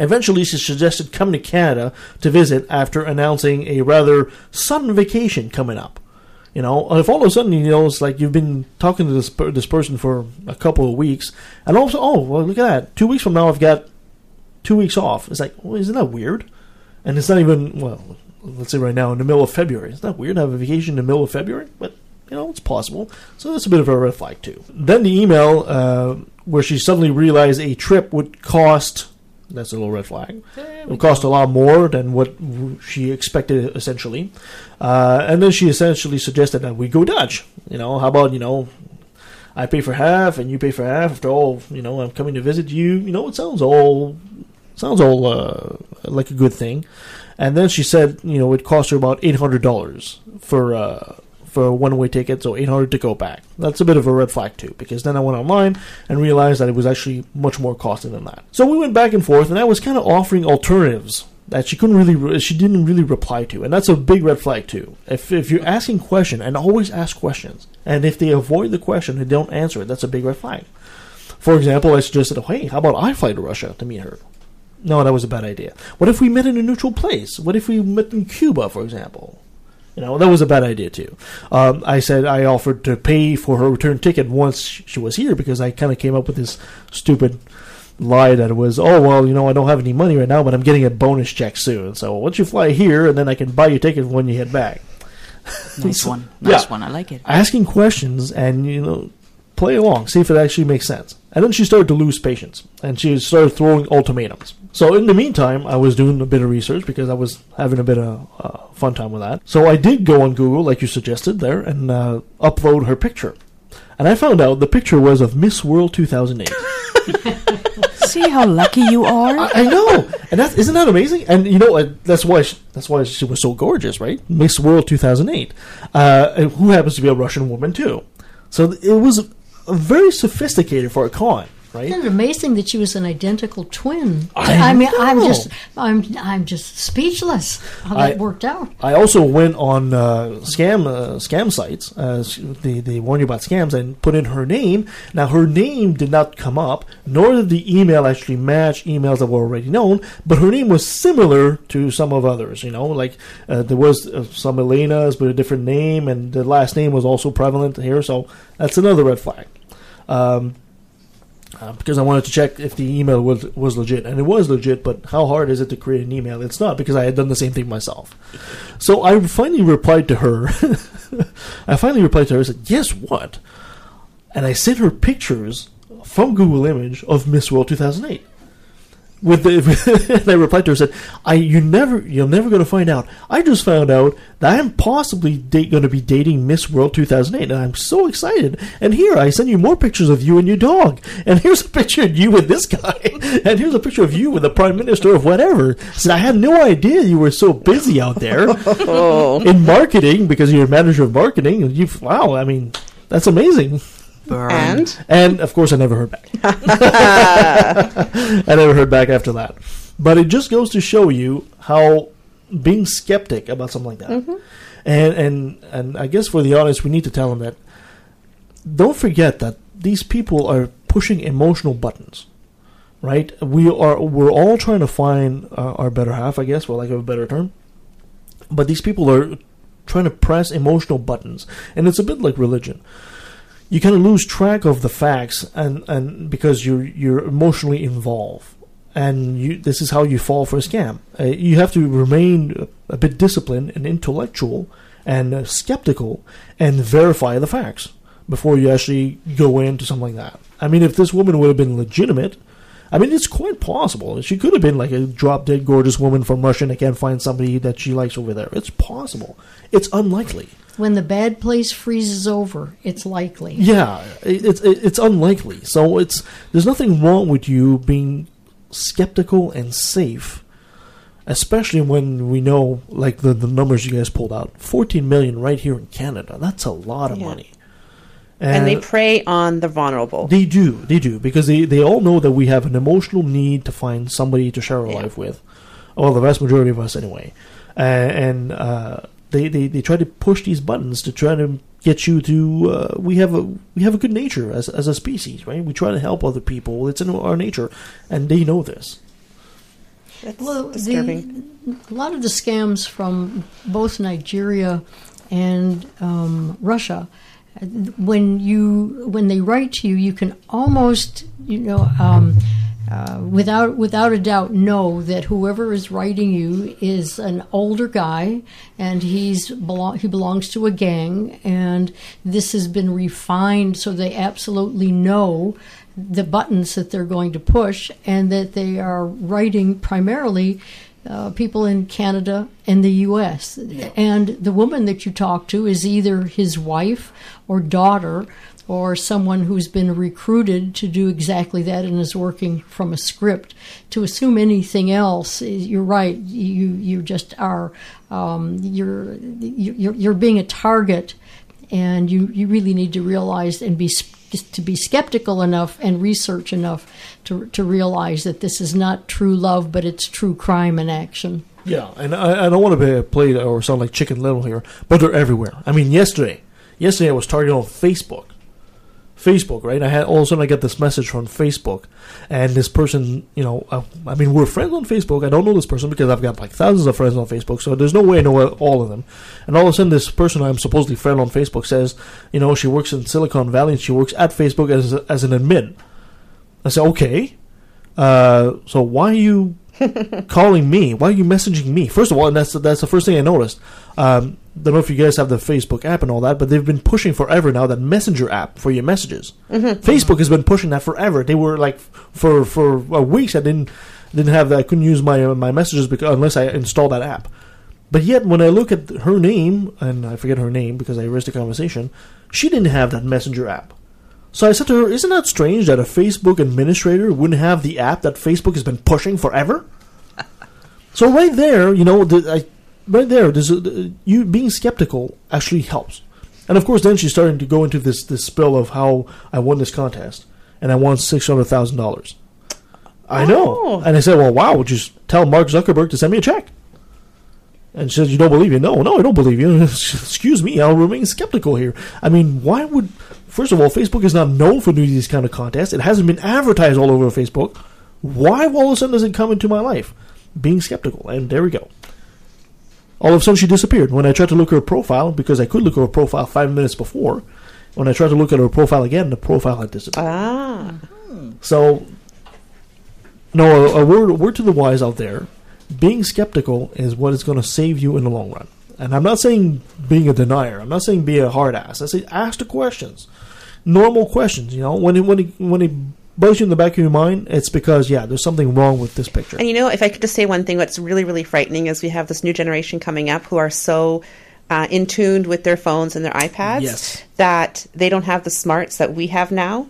Eventually, she suggested coming to Canada to visit after announcing a rather sudden vacation coming up. You know, if all of a sudden you know it's like you've been talking to this per- this person for a couple of weeks, and also, oh well, look at that! Two weeks from now, I've got two weeks off. It's like, well, isn't that weird? And it's not even well, let's say right now in the middle of February. It's not weird to have a vacation in the middle of February, but you know it's possible. So that's a bit of a red flag too. Then the email uh, where she suddenly realized a trip would cost. That's a little red flag. It would cost a lot more than what she expected, essentially. Uh, and then she essentially suggested that we go Dutch. You know, how about you know, I pay for half and you pay for half. After all, you know, I'm coming to visit you. You know, it sounds all sounds all uh, like a good thing. And then she said, you know, it cost her about eight hundred dollars for uh, for a one way ticket, so eight hundred to go back. That's a bit of a red flag too, because then I went online and realized that it was actually much more costly than that. So we went back and forth, and I was kind of offering alternatives that she couldn't really, re- she didn't really reply to, and that's a big red flag too. If if you're asking question and always ask questions, and if they avoid the question and don't answer it, that's a big red flag. For example, I suggested, hey, how about I fly to Russia to meet her? No, that was a bad idea. What if we met in a neutral place? What if we met in Cuba, for example? You know, that was a bad idea too. Um, I said I offered to pay for her return ticket once she was here because I kind of came up with this stupid lie that it was, oh well, you know, I don't have any money right now, but I'm getting a bonus check soon. So once you fly here, and then I can buy you a ticket when you head back. Nice one. Nice Yeah. one. I like it. Asking questions and you know, play along, see if it actually makes sense. And then she started to lose patience, and she started throwing ultimatums. So in the meantime, I was doing a bit of research because I was having a bit of uh, fun time with that. So I did go on Google, like you suggested there, and uh, upload her picture. And I found out the picture was of Miss World 2008. See how lucky you are? I, I know, and that isn't that amazing? And you know, uh, that's why she, that's why she was so gorgeous, right? Miss World 2008, uh, who happens to be a Russian woman too. So it was very sophisticated for a con, right? Isn't it amazing that she was an identical twin? I mean, I'm just, I'm, I'm just speechless how that I- worked out. I also went on uh, scam uh, scam sites. Uh, they they warn you about scams and put in her name. Now her name did not come up, nor did the email actually match emails that were already known. But her name was similar to some of others. You know, like uh, there was uh, some Elena's but a different name, and the last name was also prevalent here. So that's another red flag. Um, uh, because I wanted to check if the email was was legit, and it was legit. But how hard is it to create an email? It's not because I had done the same thing myself. So I finally replied to her. I finally replied to her. and said, "Guess what?" And I sent her pictures from Google Image of Miss World 2008. With the, and I replied to her said, "I you never you're never going to find out. I just found out that I'm possibly da- going to be dating Miss World 2008, and I'm so excited. And here I send you more pictures of you and your dog. And here's a picture of you with this guy, and here's a picture of you with the prime minister of whatever. I said I had no idea you were so busy out there in marketing because you're a manager of marketing. And you wow, I mean that's amazing." And? And of course, I never heard back. I never heard back after that. But it just goes to show you how being skeptic about something like that, Mhm. and and and I guess for the audience, we need to tell them that don't forget that these people are pushing emotional buttons, right? We are we're all trying to find uh, our better half, I guess, for lack of a better term. But these people are trying to press emotional buttons, and it's a bit like religion you kind of lose track of the facts and, and because you're you're emotionally involved and you this is how you fall for a scam uh, you have to remain a bit disciplined and intellectual and uh, skeptical and verify the facts before you actually go into something like that i mean if this woman would have been legitimate I mean, it's quite possible. She could have been like a drop dead gorgeous woman from Russia and can't find somebody that she likes over there. It's possible. It's unlikely. When the bad place freezes over, it's likely. Yeah, it's it- it's unlikely. So it's there's nothing wrong with you being skeptical and safe, especially when we know like the the numbers you guys pulled out, 14 million right here in Canada. That's a lot of Yeah. money. and they prey on the vulnerable. They do, they do, because they, they all know that we have an emotional need to find somebody to share our Yeah. life with. Well, the vast majority of us, anyway. Uh, and uh, they, they they try to push these buttons to try to get you to. Uh, we have a we have a good nature as as a species, right? We try to help other people. It's in our nature, and they know this. That's Well, disturbing. The, a lot of the scams from both Nigeria and um, Russia, uh, when you when they write to you, you can almost you know. Um, uh, without without a doubt, know that whoever is writing you is an older guy, and he's belong he belongs to a gang, and this has been refined so they absolutely know the buttons that they're going to push, and that they are writing primarily uh, people in Canada and the U.S. And the woman that you talk to is either his wife or daughter or someone who's been recruited to do exactly that and is working from a script. To assume anything else, you're right. You you just are um, you're, you're you're being a target, and you you really need to realize and be to be skeptical enough and research enough to to realize that this is not true love, but it's true crime in action. Yeah, and I, I don't want to play or sound like Chicken Little here, but they're everywhere. I mean, yesterday, yesterday I was targeted on Facebook. Facebook, right? I had all of a sudden I get this message from Facebook, and this person, you know, uh, I mean, we're friends on Facebook. I don't know this person because I've got like thousands of friends on Facebook, so there's no way I know all of them. And all of a sudden, this person I'm supposedly friend on Facebook says, you know, she works in Silicon Valley and she works at Facebook as as an admin. I said, okay, uh, so why are you calling me? Why are you messaging me? First of all, and that's that's the first thing I noticed. Um, don't know if you guys have the Facebook app and all that, but they've been pushing forever now that Messenger app for your messages. Facebook has been pushing that forever. They were like for for uh, weeks. I didn't didn't have that. I couldn't use my my messages because unless I installed that app. But yet, when I look at her name, and I forget her name because I erased the conversation, she didn't have that Messenger app. So I said to her, "Isn't that strange that a Facebook administrator wouldn't have the app that Facebook has been pushing forever?" so right there, you know, the, I, right there, there's a, uh, you being skeptical actually helps. And of course, then she's starting to go into this this spill of how I won this contest and I won six hundred thousand dollars. I know, Oh. and I said, "Well, wow, just tell Mark Zuckerberg to send me a check." And she says, "You don't believe you? No, no, I don't believe you. Excuse me, I'll remain skeptical here. I mean, why would? First of all, Facebook is not known for doing these kind of contests. It hasn't been advertised all over Facebook. Why all of a sudden does it come into my life? Being skeptical, and there we go. All of a sudden, she disappeared. When I tried to look at her profile, because I could look at her profile five minutes before, when I tried to look at her profile again, the profile had disappeared. Ah. So, no, a, a word, a word to the wise out there: being skeptical is what is going to save you in the long run. And I'm not saying being a denier. I'm not saying be a hard ass. I say ask the questions, normal questions. You know, when it, when it, when it bugs you in the back of your mind, it's because yeah, there's something wrong with this picture. And you know, if I could just say one thing, what's really, really frightening is we have this new generation coming up who are so uh, in tuned with their phones and their iPads Yes. that they don't have the smarts that we have now.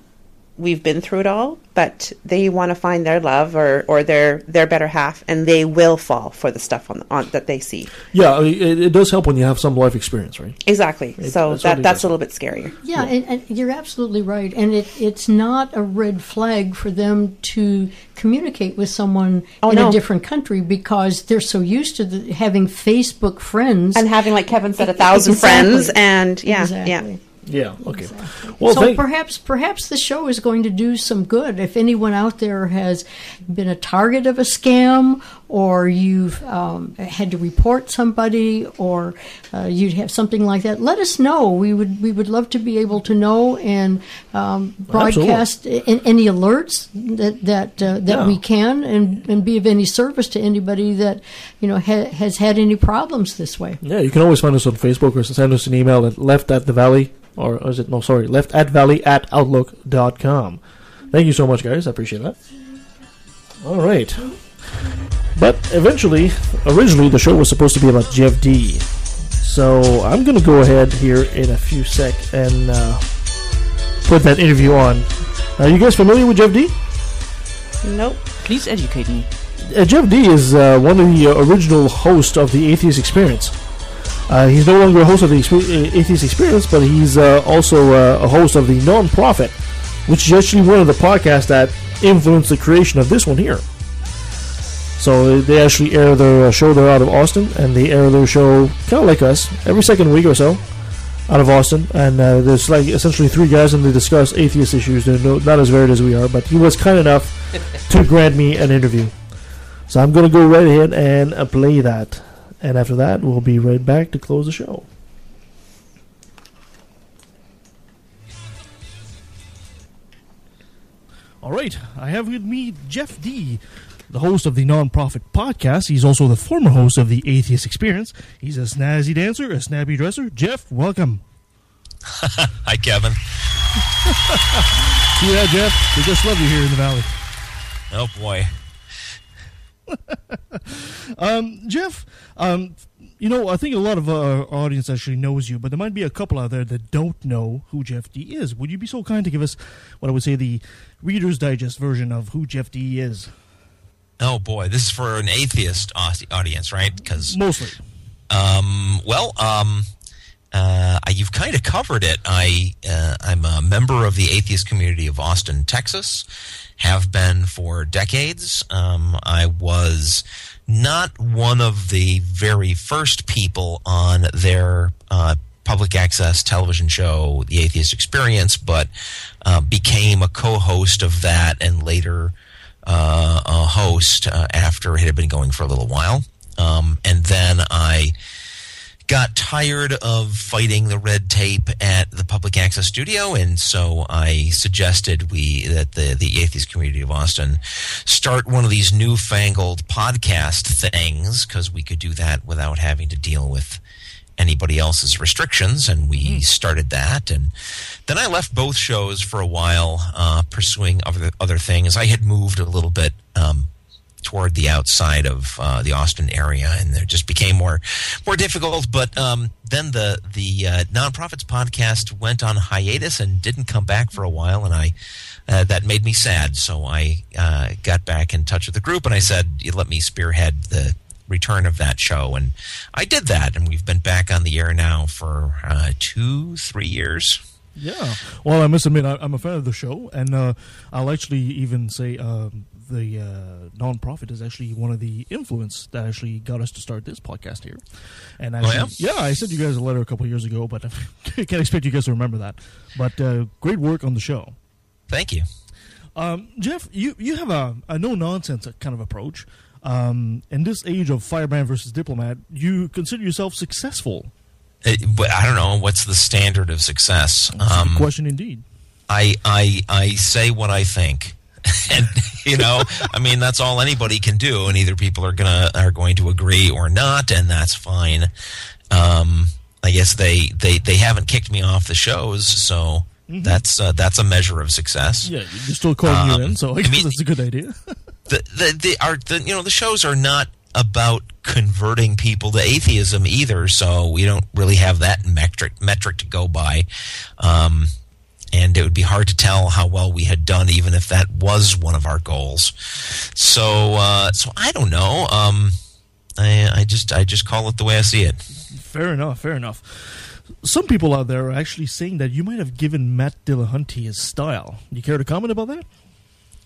We've been through it all, but they want to find their love or, or their their better half, and they will fall for the stuff on, on that they see. Yeah, it, it does help when you have some life experience, right? Exactly. It- so it that that's does. a little bit scarier. Yeah, And, and you're absolutely right. And it, it's not a red flag for them to communicate with someone Oh, in no. a different country because they're so used to the, having Facebook friends And having, like Kevin said, a thousand Exactly. friends, and yeah, Exactly. yeah. Yeah. Okay. Well, so thank, perhaps perhaps the show is going to do some good. If anyone out there has been a target of a scam, or you've um, had to report somebody, or uh, you'd have something like that, let us know. We would we would love to be able to know and um, broadcast a- any alerts that that uh, that Yeah. we can, and, and be of any service to anybody that you know ha- has had any problems this way. Yeah, you can always find us on Facebook or send us an email at left at the valley, or is it, no, sorry, left at valley at outlook.com. Thank you so much, guys. I appreciate that. All right. But eventually, originally, the show was supposed to be about Jeff Dee. So I'm going to go ahead here in a few sec and uh, put that interview on. Are you guys familiar with Jeff Dee? Nope. Please educate me. Uh, Jeff Dee is uh, one of the uh, original hosts of the Atheist Experience. Uh, he's no longer a host of the Expe- uh, Atheist Experience, but he's uh, also uh, a host of the Non-Prophet, which is actually one of the podcasts that influenced the creation of this one here. So they actually air their uh, show. They're out of Austin, and they air their show kind of like us every second week or so out of Austin. And uh, there's like essentially three guys, and they discuss atheist issues. They're no, not as varied as we are, but he was kind enough to grant me an interview. So I'm going to go right ahead and uh, play that. And after that, we'll be right back to close the show. All right, I have with me Jeff Dee, the host of the Non-Prophet Podcast. He's also the former host of the Atheist Experience. He's a snazzy dancer, a snappy dresser. Jeff, welcome. Hi, Kevin. yeah, Jeff, we just love you here in the Valley. Oh boy. um, Jeff, um, you know, I think a lot of our audience actually knows you, but there might be a couple out there that don't know who Jeff Dee is. Would you be so kind to give us what I would say the Reader's Digest version of who Jeff Dee is? Oh boy, this is for an atheist audience, right? Because Mostly. Um, well, um, uh, you've kind of covered it. I uh, I'm a member of the atheist community of Austin, Texas. Have been for decades. Um, I was not one of the very first people on their uh, public access television show, The Atheist Experience, but uh, became a co-host of that and later uh, a host uh, after it had been going for a little while. Um, and then I got tired of fighting the red tape at the public access studio, and so I suggested we that the the atheist community of Austin start one of these newfangled podcast things because we could do that without having to deal with anybody else's restrictions, and we started that. And then I left both shows for a while, uh, pursuing other other things. I had moved a little bit. Um, toward the outside of uh, the Austin area, and it just became more more difficult. But um, then the the uh, Non-Prophets podcast went on hiatus and didn't come back for a while, and I uh, that made me sad. So I uh, got back in touch with the group, and I said, let me spearhead the." Return of that show and i did that and we've been back on the air now for uh, two three years Yeah. Well, I must admit, I, I'm a fan of the show, and uh, I'll actually even say um, the uh, Non-Prophet is actually one of the influence that actually got us to start this podcast here. And Oh, actually, yeah? I sent you guys a letter a couple years ago, but I can't expect you guys to remember that. But uh, great work on the show. thank you Um, Jeff, you, you have a, a no nonsense kind of approach. Um, in this age of firebrand versus diplomat, you consider yourself successful. Uh, but i don't know what's the standard of success um, Good question indeed. I I I say what I think. and you know, I mean that's all anybody can do and either people are going to are going to agree or not and that's fine. Um I guess they they they haven't kicked me off the shows, so Mhm. that's uh, that's a measure of success. Yeah, you're still calling Um, you in, so I I guess mean- that's a good idea. the the, the are the you know the shows are not about converting people to atheism either so we don't really have that metric metric to go by um, and it would be hard to tell how well we had done even if that was one of our goals so uh, so I don't know um, I, I just I just call it the way I see it Fair enough, fair enough. Some people out there are actually saying that you might have given Matt Dillahunty his style. You care to comment about that?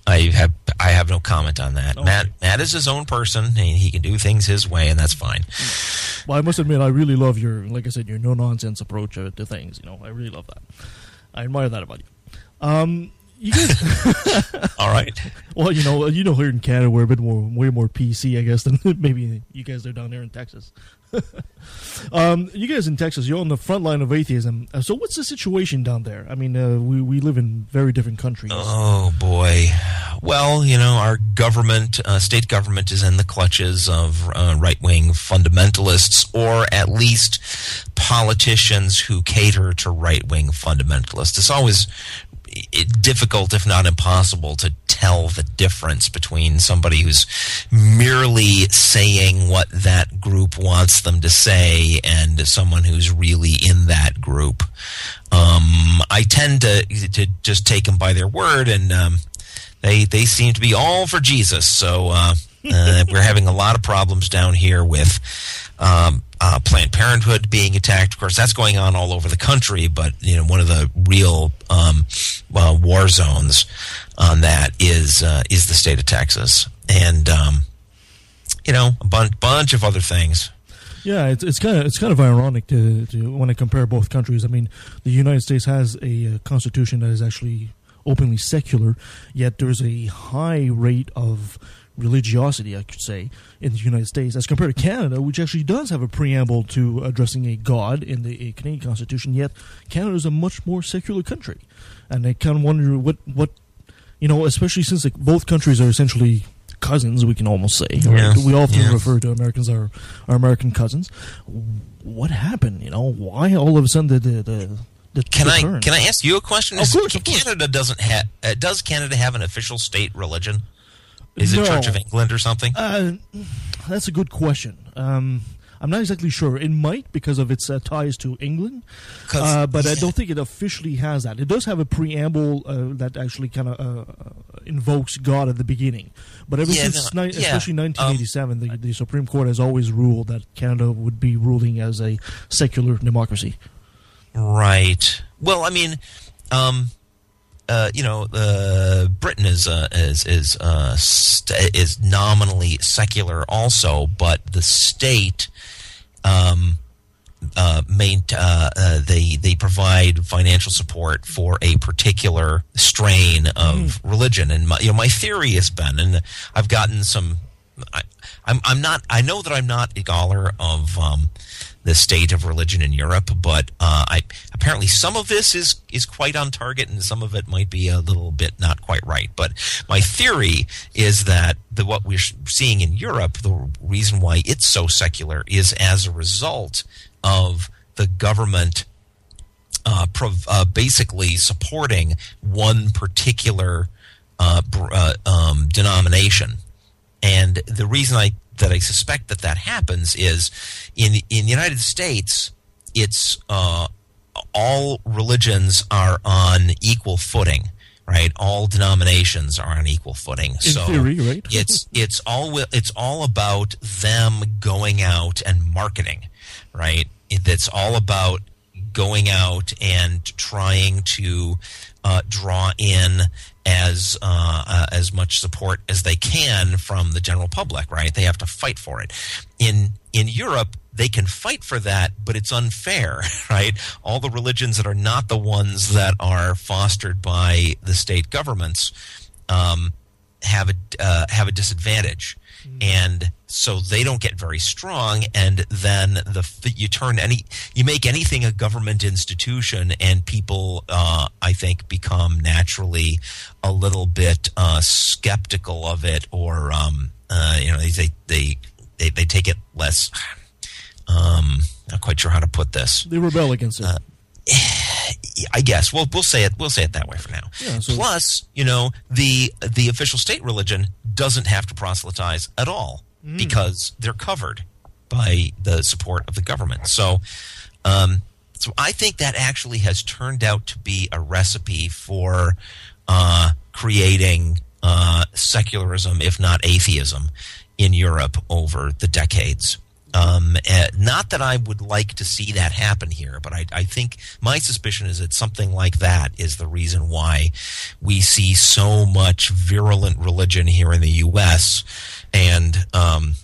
I have I have no comment on that Matt Matt is his own person and he can do things his way and that's fine Well, I must admit, I really love your, like I said, your no nonsense approach to things. You know, I really love that. I admire that about you. Um, you guys, all right. Well, you know, you know, here in Canada, we're a bit more, way more PC, I guess, than maybe you guys are down there in Texas. um, you guys in Texas, you're on the front line of atheism. Uh, so, what's the situation down there? I mean, uh, we we live in very different countries. Oh boy. well, you know, our government, uh, state government, is in the clutches of uh, right wing fundamentalists, or at least politicians who cater to right wing fundamentalists. It's always i- difficult, if not impossible, to tell the difference between somebody who's merely saying what that group wants them to say and someone who's really in that group. Um, I tend to to just take them by their word, and um, they they seem to be all for Jesus. So uh, uh, we're having a lot of problems down here with um, uh, Planned Parenthood being attacked. Of course, that's going on all over the country, but you know one of the real um, uh, war zones on that is uh, is the state of Texas, and um, you know a bun- bunch of other things. Yeah, it's it's kind of it's kind of ironic to, to when I compare both countries. I mean, the United States has a uh, constitution that is actually openly secular, yet there's a high rate of religiosity, I could say, in the United States as compared to Canada, which actually does have a preamble to addressing a god in the Canadian Constitution. Yet Canada is a much more secular country, and I kind of wonder what what you know, especially since like, both countries are essentially cousins, we can almost say. Yeah. We often Yeah. refer to Americans our our American cousins. What happened? You know, why all of a sudden the the, the, the Can the I can I ask you a question? Of course, of course. Canada doesn't have uh, does Canada have an official state religion? Is it No. Church of England or something? Uh, that's a good question. Um, I'm not exactly sure. It might because of its uh, ties to England, uh, but I don't think it officially has that. It does have a preamble uh, that actually kind of uh, invokes God at the beginning. But ever Yeah, since, no, ni- yeah, especially um, 1987, the, the Supreme Court has always ruled that Canada would be ruling as a secular democracy. Right. Well, I mean, um, uh, you know, uh, Britain is uh, is is uh, st- is nominally secular also, but the state. Um, uh, main, uh, uh, they they provide financial support for a particular strain of religion, and my, you know my theory has been, and I've gotten some. I, I'm I'm not. I know that I'm not a scholar of um, the state of religion in Europe, but uh, I apparently some of this is is quite on target, and some of it might be a little bit not quite right. But my theory is that the what we're seeing in Europe, the reason why it's so secular, is as a result of the government uh, prov- uh, basically supporting one particular uh, uh, um, denomination. And the reason I that I suspect that that happens is in in the United States, it's uh, all religions are on equal footing. Right, all denominations are on equal footing. In so theory, right? it's it's all it's all about them going out and marketing, right? It's all about going out and trying to uh, draw in as uh, uh, as much support as they can from the general public, right? They have to fight for it. In in Europe, they can fight for that, but it's unfair, right? All the religions that are not the ones that are fostered by the state governments um, have a uh, have a disadvantage, and so they don't get very strong. And then the you turn any you make anything a government institution, and people uh, I think become naturally a little bit uh, skeptical of it, or um, uh, you know they they they they, they take it less. Um, not quite sure how to put this. They rebel against it. I guess. Well, we'll say it. We'll say it that way for now. Yeah, so- Plus, you know, the the official state religion doesn't have to proselytize at all because they're covered by the support of the government. So, um, so I think that actually has turned out to be a recipe for uh, creating uh, secularism, if not atheism, in Europe over the decades. Um, eh, not that I would like to see that happen here, but I, I think my suspicion is that something like that is the reason why we see so much virulent religion here in the U.S. and um,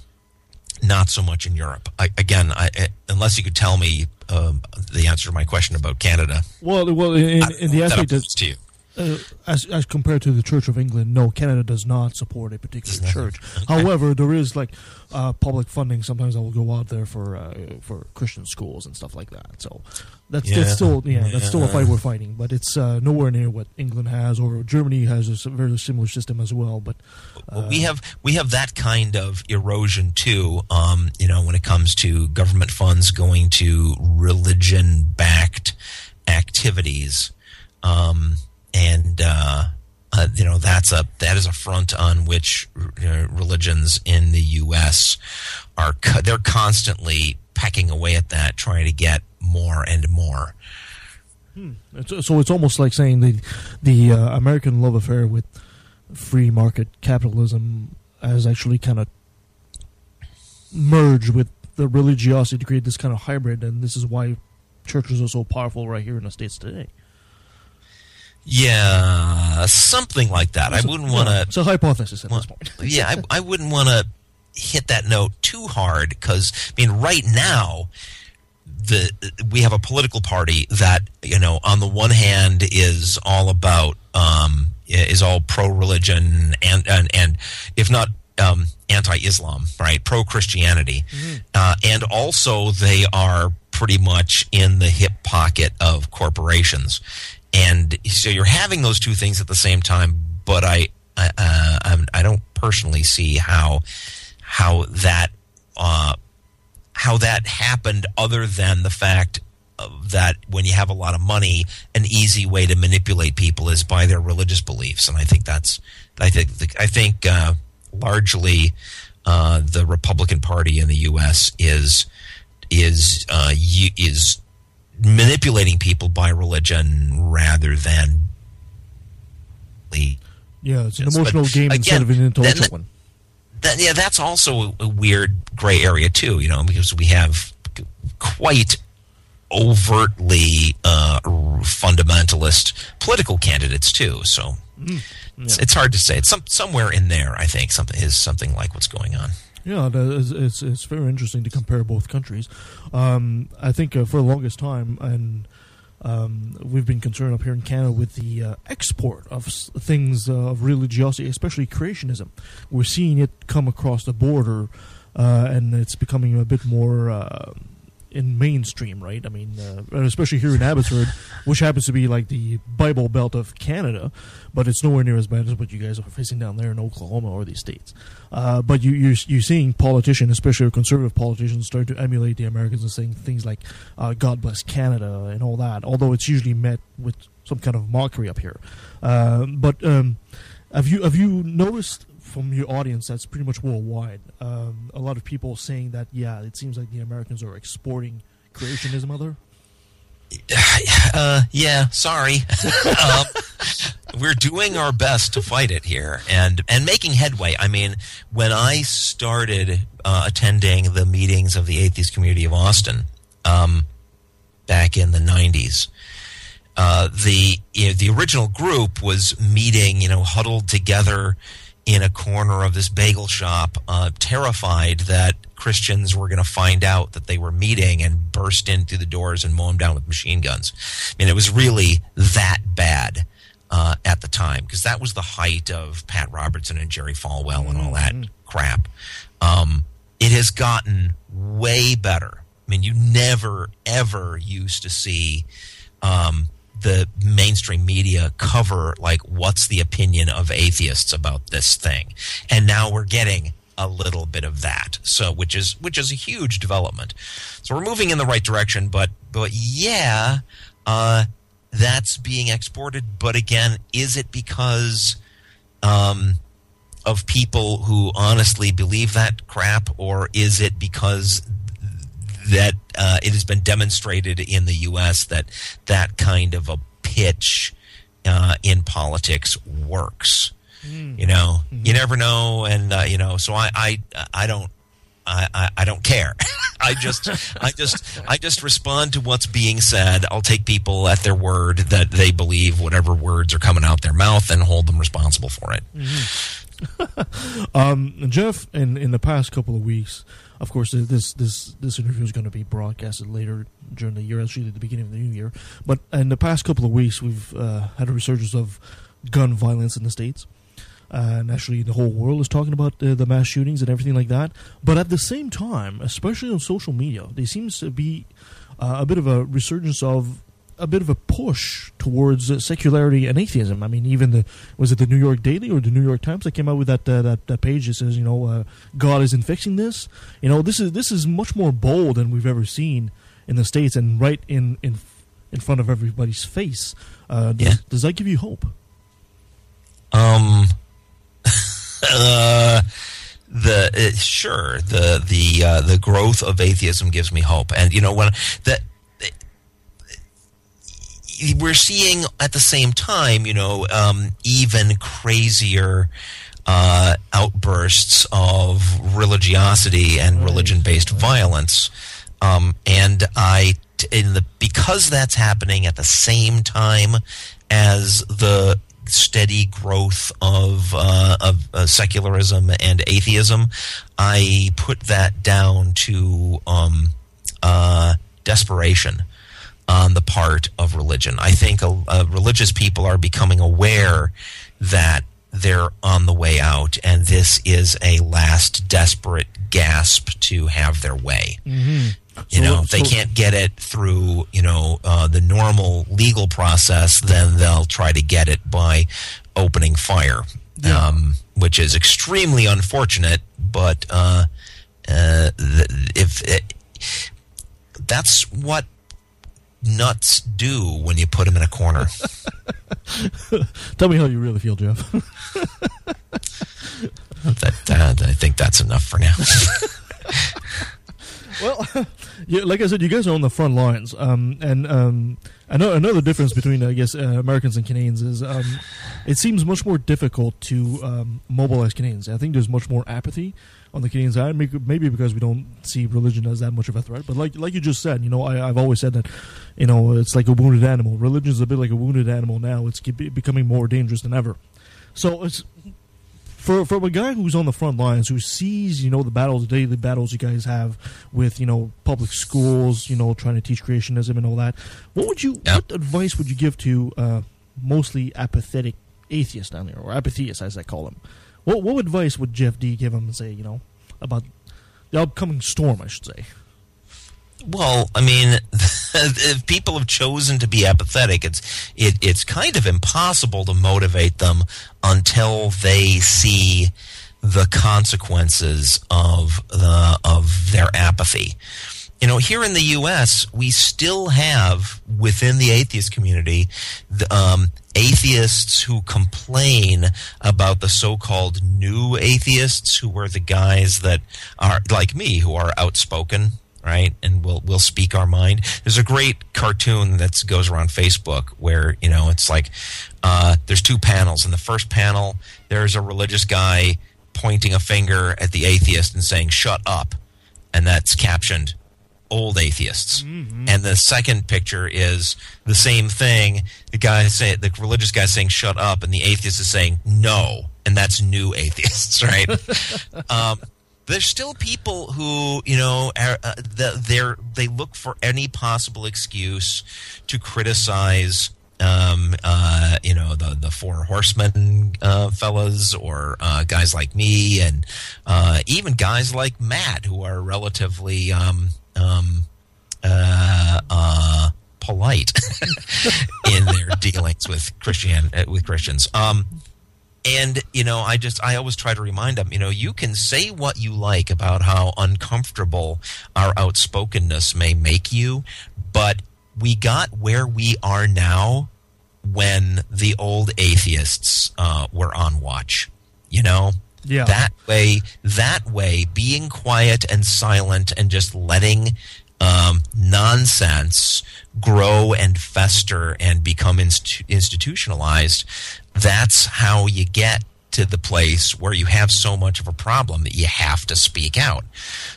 not so much in Europe. I, again, I, eh, unless you could tell me um, the answer to my question about Canada, Well, well, in, in the that aspect to you. Uh, as as compared to the Church of England, no, Canada does not support a particular church. However, there is like uh, public funding. Sometimes I will go out there for uh, for Christian schools and stuff like that. So that's Yeah. that's still yeah, that's still a fight we're fighting, but it's uh, nowhere near what England has or Germany has a very similar system as well. But Well, we have we have that kind of erosion too. Um, you know, when it comes to government funds going to religion backed activities, um, and uh, uh, you know that's a that is a front on which uh, religions in the U.S. are co- they're constantly pecking away at that, trying to get more and more. It's, so it's almost like saying the the uh, American love affair with free market capitalism has actually kind of merged with the religiosity to create this kind of hybrid, and this is why churches are so powerful right here in the states today. Yeah, something like that. I wouldn't want to. It's a hypothesis at this point. yeah, I, I wouldn't want to hit that note too hard because I mean, right now, the we have a political party that you know, on the one hand, is all about um, is all pro religion and, and and if not um, anti-Islam, right, pro Christianity, uh, and also they are pretty much in the hip pocket of corporations, and so you're having those two things at the same time. But I, I, uh, I don't personally see how how that uh, how that happened, other than the fact that when you have a lot of money, an easy way to manipulate people is by their religious beliefs, and I think that's I think I think uh, largely uh, the Republican Party in the U.S. is is uh, is manipulating people by religion rather than Yeah, it's an emotional but game instead of an intellectual one. that, yeah, that's also a weird gray area too. You know, because we have quite overtly uh, fundamentalist political candidates too. So Mm, it's, it's hard to say. It's some, somewhere in there. I think something is something like what's going on. Yeah, it's it's very interesting to compare both countries. Um, I think uh, for the longest time, and um, we've been concerned up here in Canada with the uh, export of things uh, of religiosity, especially creationism. We're seeing it come across the border, uh, and it's becoming a bit more. In mainstream, right? I mean, uh, especially here in Abbotsford, which happens to be like the Bible Belt of Canada, but it's nowhere near as bad as what you guys are facing down there in Oklahoma or these states. Uh, but you, you're you're seeing politicians, especially conservative politicians, start to emulate the Americans and saying things like uh, "God bless Canada" and all that. Although it's usually met with some kind of mockery up here. Uh, but um, have you have you noticed from your audience that's pretty much worldwide? Um, a lot of people saying that yeah, it seems like the Americans are exporting creationism. Other Uh, yeah, sorry. um, we're doing our best to fight it here and and making headway. I mean, when I started uh, attending the meetings of the atheist community of Austin um, back in the '90s, uh, the you know, the original group was meeting, you know, huddled together in a corner of this bagel shop, uh, terrified that Christians were going to find out that they were meeting and burst in through the doors and mow them down with machine guns. I mean, it was really that bad uh, at the time because that was the height of Pat Robertson and Jerry Falwell and all that crap. Um, it has gotten way better. I mean, you never ever used to see um, the mainstream media cover like what's the opinion of atheists about this thing, and now we're getting a little bit of that. So, which is which is a huge development. So we're moving in the right direction, but but yeah, uh, that's being exported. But again, is it because um, of people who honestly believe that crap, or is it because that uh, it has been demonstrated in the U.S. that that kind of a pitch uh, in politics works? You know, you never know, and uh, you know, so I, I, I don't. I, I, I don't care. I just I just I just respond to what's being said. I'll take people at their word that they believe whatever words are coming out their mouth and hold them responsible for it. um, Jeff, in in the past couple of weeks, of course, this this this interview is going to be broadcasted later during the year, actually at the beginning of the new year. But in the past couple of weeks, we've uh, had a resurgence of gun violence in the states. And actually, the whole world is talking about uh, the mass shootings and everything like that. But at the same time, especially on social media, there seems to be uh, a bit of a resurgence of a bit of a push towards uh, secularity and atheism. I mean, even the was it the New York Daily or the New York Times that came out with that uh, that, that page that says, you know, uh, God isn't fixing this. You know, this is this is much more bold than we've ever seen in the states and right in in in front of everybody's face. Uh, does, Yeah. does that give you hope? Um, uh, the uh, sure the the uh, the growth of atheism gives me hope, and you know when that we're seeing at the same time, you know, um, even crazier uh, outbursts of religiosity and religion-based violence, um, and I in the because that's happening at the same time as the steady growth of uh, of uh, secularism and atheism, I put that down to um, uh, desperation on the part of religion. I think uh, religious people are becoming aware that they're on the way out, and this is a last desperate gasp to have their way. Mm-hmm. You know, if they can't get it through, you know, uh, the normal legal process, then they'll try to get it by opening fire, um, which is extremely unfortunate. But uh, uh, th- if it, that's what nuts do when you put them in a corner. Tell me how you really feel, Jeff. that, uh, I think that's enough for now. well, yeah, like I said, you guys are on the front lines, um, and um, I know another difference between, I guess, uh, Americans and Canadians is um, it seems much more difficult to um, mobilize Canadians. I think there's much more apathy on the Canadian side, maybe maybe because we don't see religion as that much of a threat. But like like you just said, you know, I, I've always said that, you know, it's like a wounded animal. Religion is a bit like a wounded animal now. It's becoming more dangerous than ever. So it's for for a guy who's on the front lines, who sees you know the battles, the daily battles you guys have with you know public schools, you know trying to teach creationism and all that. What would you? What advice would you give to uh, mostly apathetic atheists down there, or apatheists as I call them? What what advice would Jeff Dee give him and say you know about the upcoming storm? I should say. Well, I mean, if people have chosen to be apathetic, it's it, it's kind of impossible to motivate them until they see the consequences of the of their apathy. You know, here in the U.S., we still have within the atheist community the, um, atheists who complain about the so-called new atheists, who are the guys that are like me, who are outspoken, right? And we'll we'll speak our mind. There's a great cartoon that goes around Facebook where you know it's like uh, there's two panels. In the first panel, there's a religious guy pointing a finger at the atheist and saying "shut up," and that's captioned "old atheists." And the second picture is the same thing. The guy say the religious guy saying "shut up," and the atheist is saying "no," and that's new atheists, right? um, there's still people who you know are, uh, the, they look for any possible excuse to criticize um, uh, you know the the four horsemen uh, fellas or uh, guys like me and uh, even guys like Matt who are relatively um, um, uh, uh, polite in their dealings with Christian uh, with Christians. Um, and you know, I just I always try to remind them, you know, you can say what you like about how uncomfortable our outspokenness may make you, but we got where we are now when the old atheists uh, were on watch. You know, Yeah. that way, that way, being quiet and silent and just letting um, nonsense grow and fester and become inst- institutionalized. That's how you get to the place where you have so much of a problem that you have to speak out.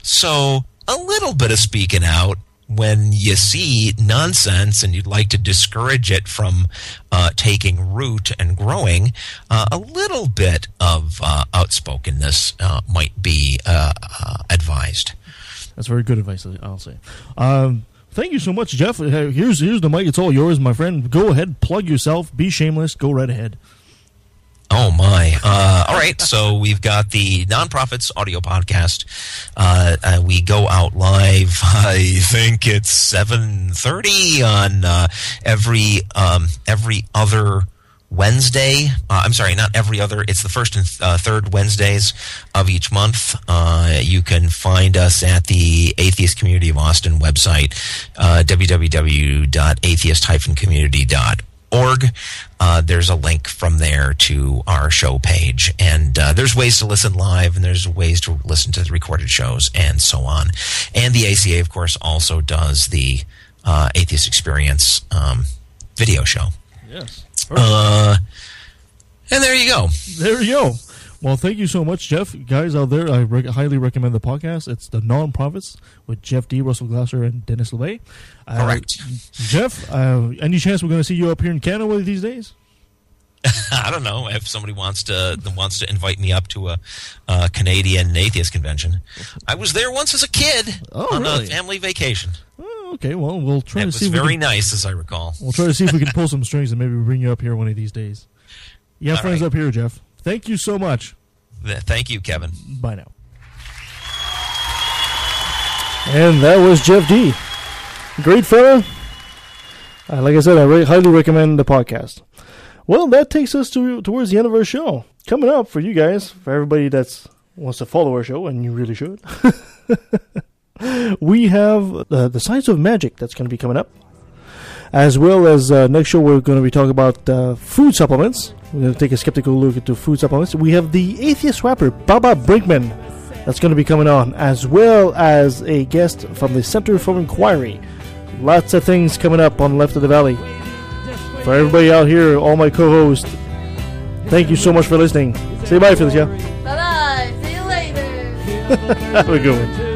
So a little bit of speaking out when you see nonsense and you'd like to discourage it from uh, taking root and growing, uh, a little bit of uh, outspokenness uh, might be uh, uh, advised. That's very good advice, I'll say. Um, thank you so much, Jeff. Here's here's the mic. It's all yours, my friend. Go ahead, plug yourself. Be shameless. Go right ahead. Oh my! Uh, all right, so we've got the Non-Prophets audio podcast. Uh, uh, we go out live. I think it's seven thirty on uh, every um, every other Wednesday. Uh, I'm sorry, not every other. It's the first and uh, third Wednesdays of each month. You can find us at the Atheist Community of Austin website, uh, www.atheist-community.org org. Uh, there's a link from there to our show page, and uh, there's ways to listen live, and there's ways to listen to the recorded shows, and so on. And the ACA, of course, also does the uh, Atheist Experience um, video show. Yes. Uh, and there you go. There you go. Well, thank you so much, Jeff. Guys out there, I rec- highly recommend the podcast. It's the Non-Prophets with Jeff Dee, Russell Glasser, and Denis Loubet. Uh, Correct. Jeff, uh, any chance we're going to see you up here in Canada one of these days? I don't know if somebody wants to wants to invite me up to a, a Canadian atheist convention. I was there once as a kid Oh, on really? a family vacation. Oh, okay, well, we'll try It to see if we very can, nice, as I recall. We'll try to see if we can pull some strings and maybe bring you up here one of these days. You have All friends right. up here, Jeff. Thank you so much. Thank you, Kevin. Bye now. And that was Jeff Dee. Great fella. Uh, like I said, I re- highly recommend the podcast. Well, that takes us to towards the end of our show. Coming up for you guys, for everybody that's wants to follow our show, and you really should. we have uh, the science of magic that's going to be coming up, as well as uh, next show we're going to be talking about uh, food supplements. We're going to take a skeptical look into food supplements. We have the atheist rapper Baba Brinkman that's going to be coming on, as well as a guest from the Center for Inquiry. Lots of things coming up on Left of the Valley. For everybody out here, all my co-hosts, thank you so much for listening. Say bye, Felicia. Bye bye. See you later. Have a good one.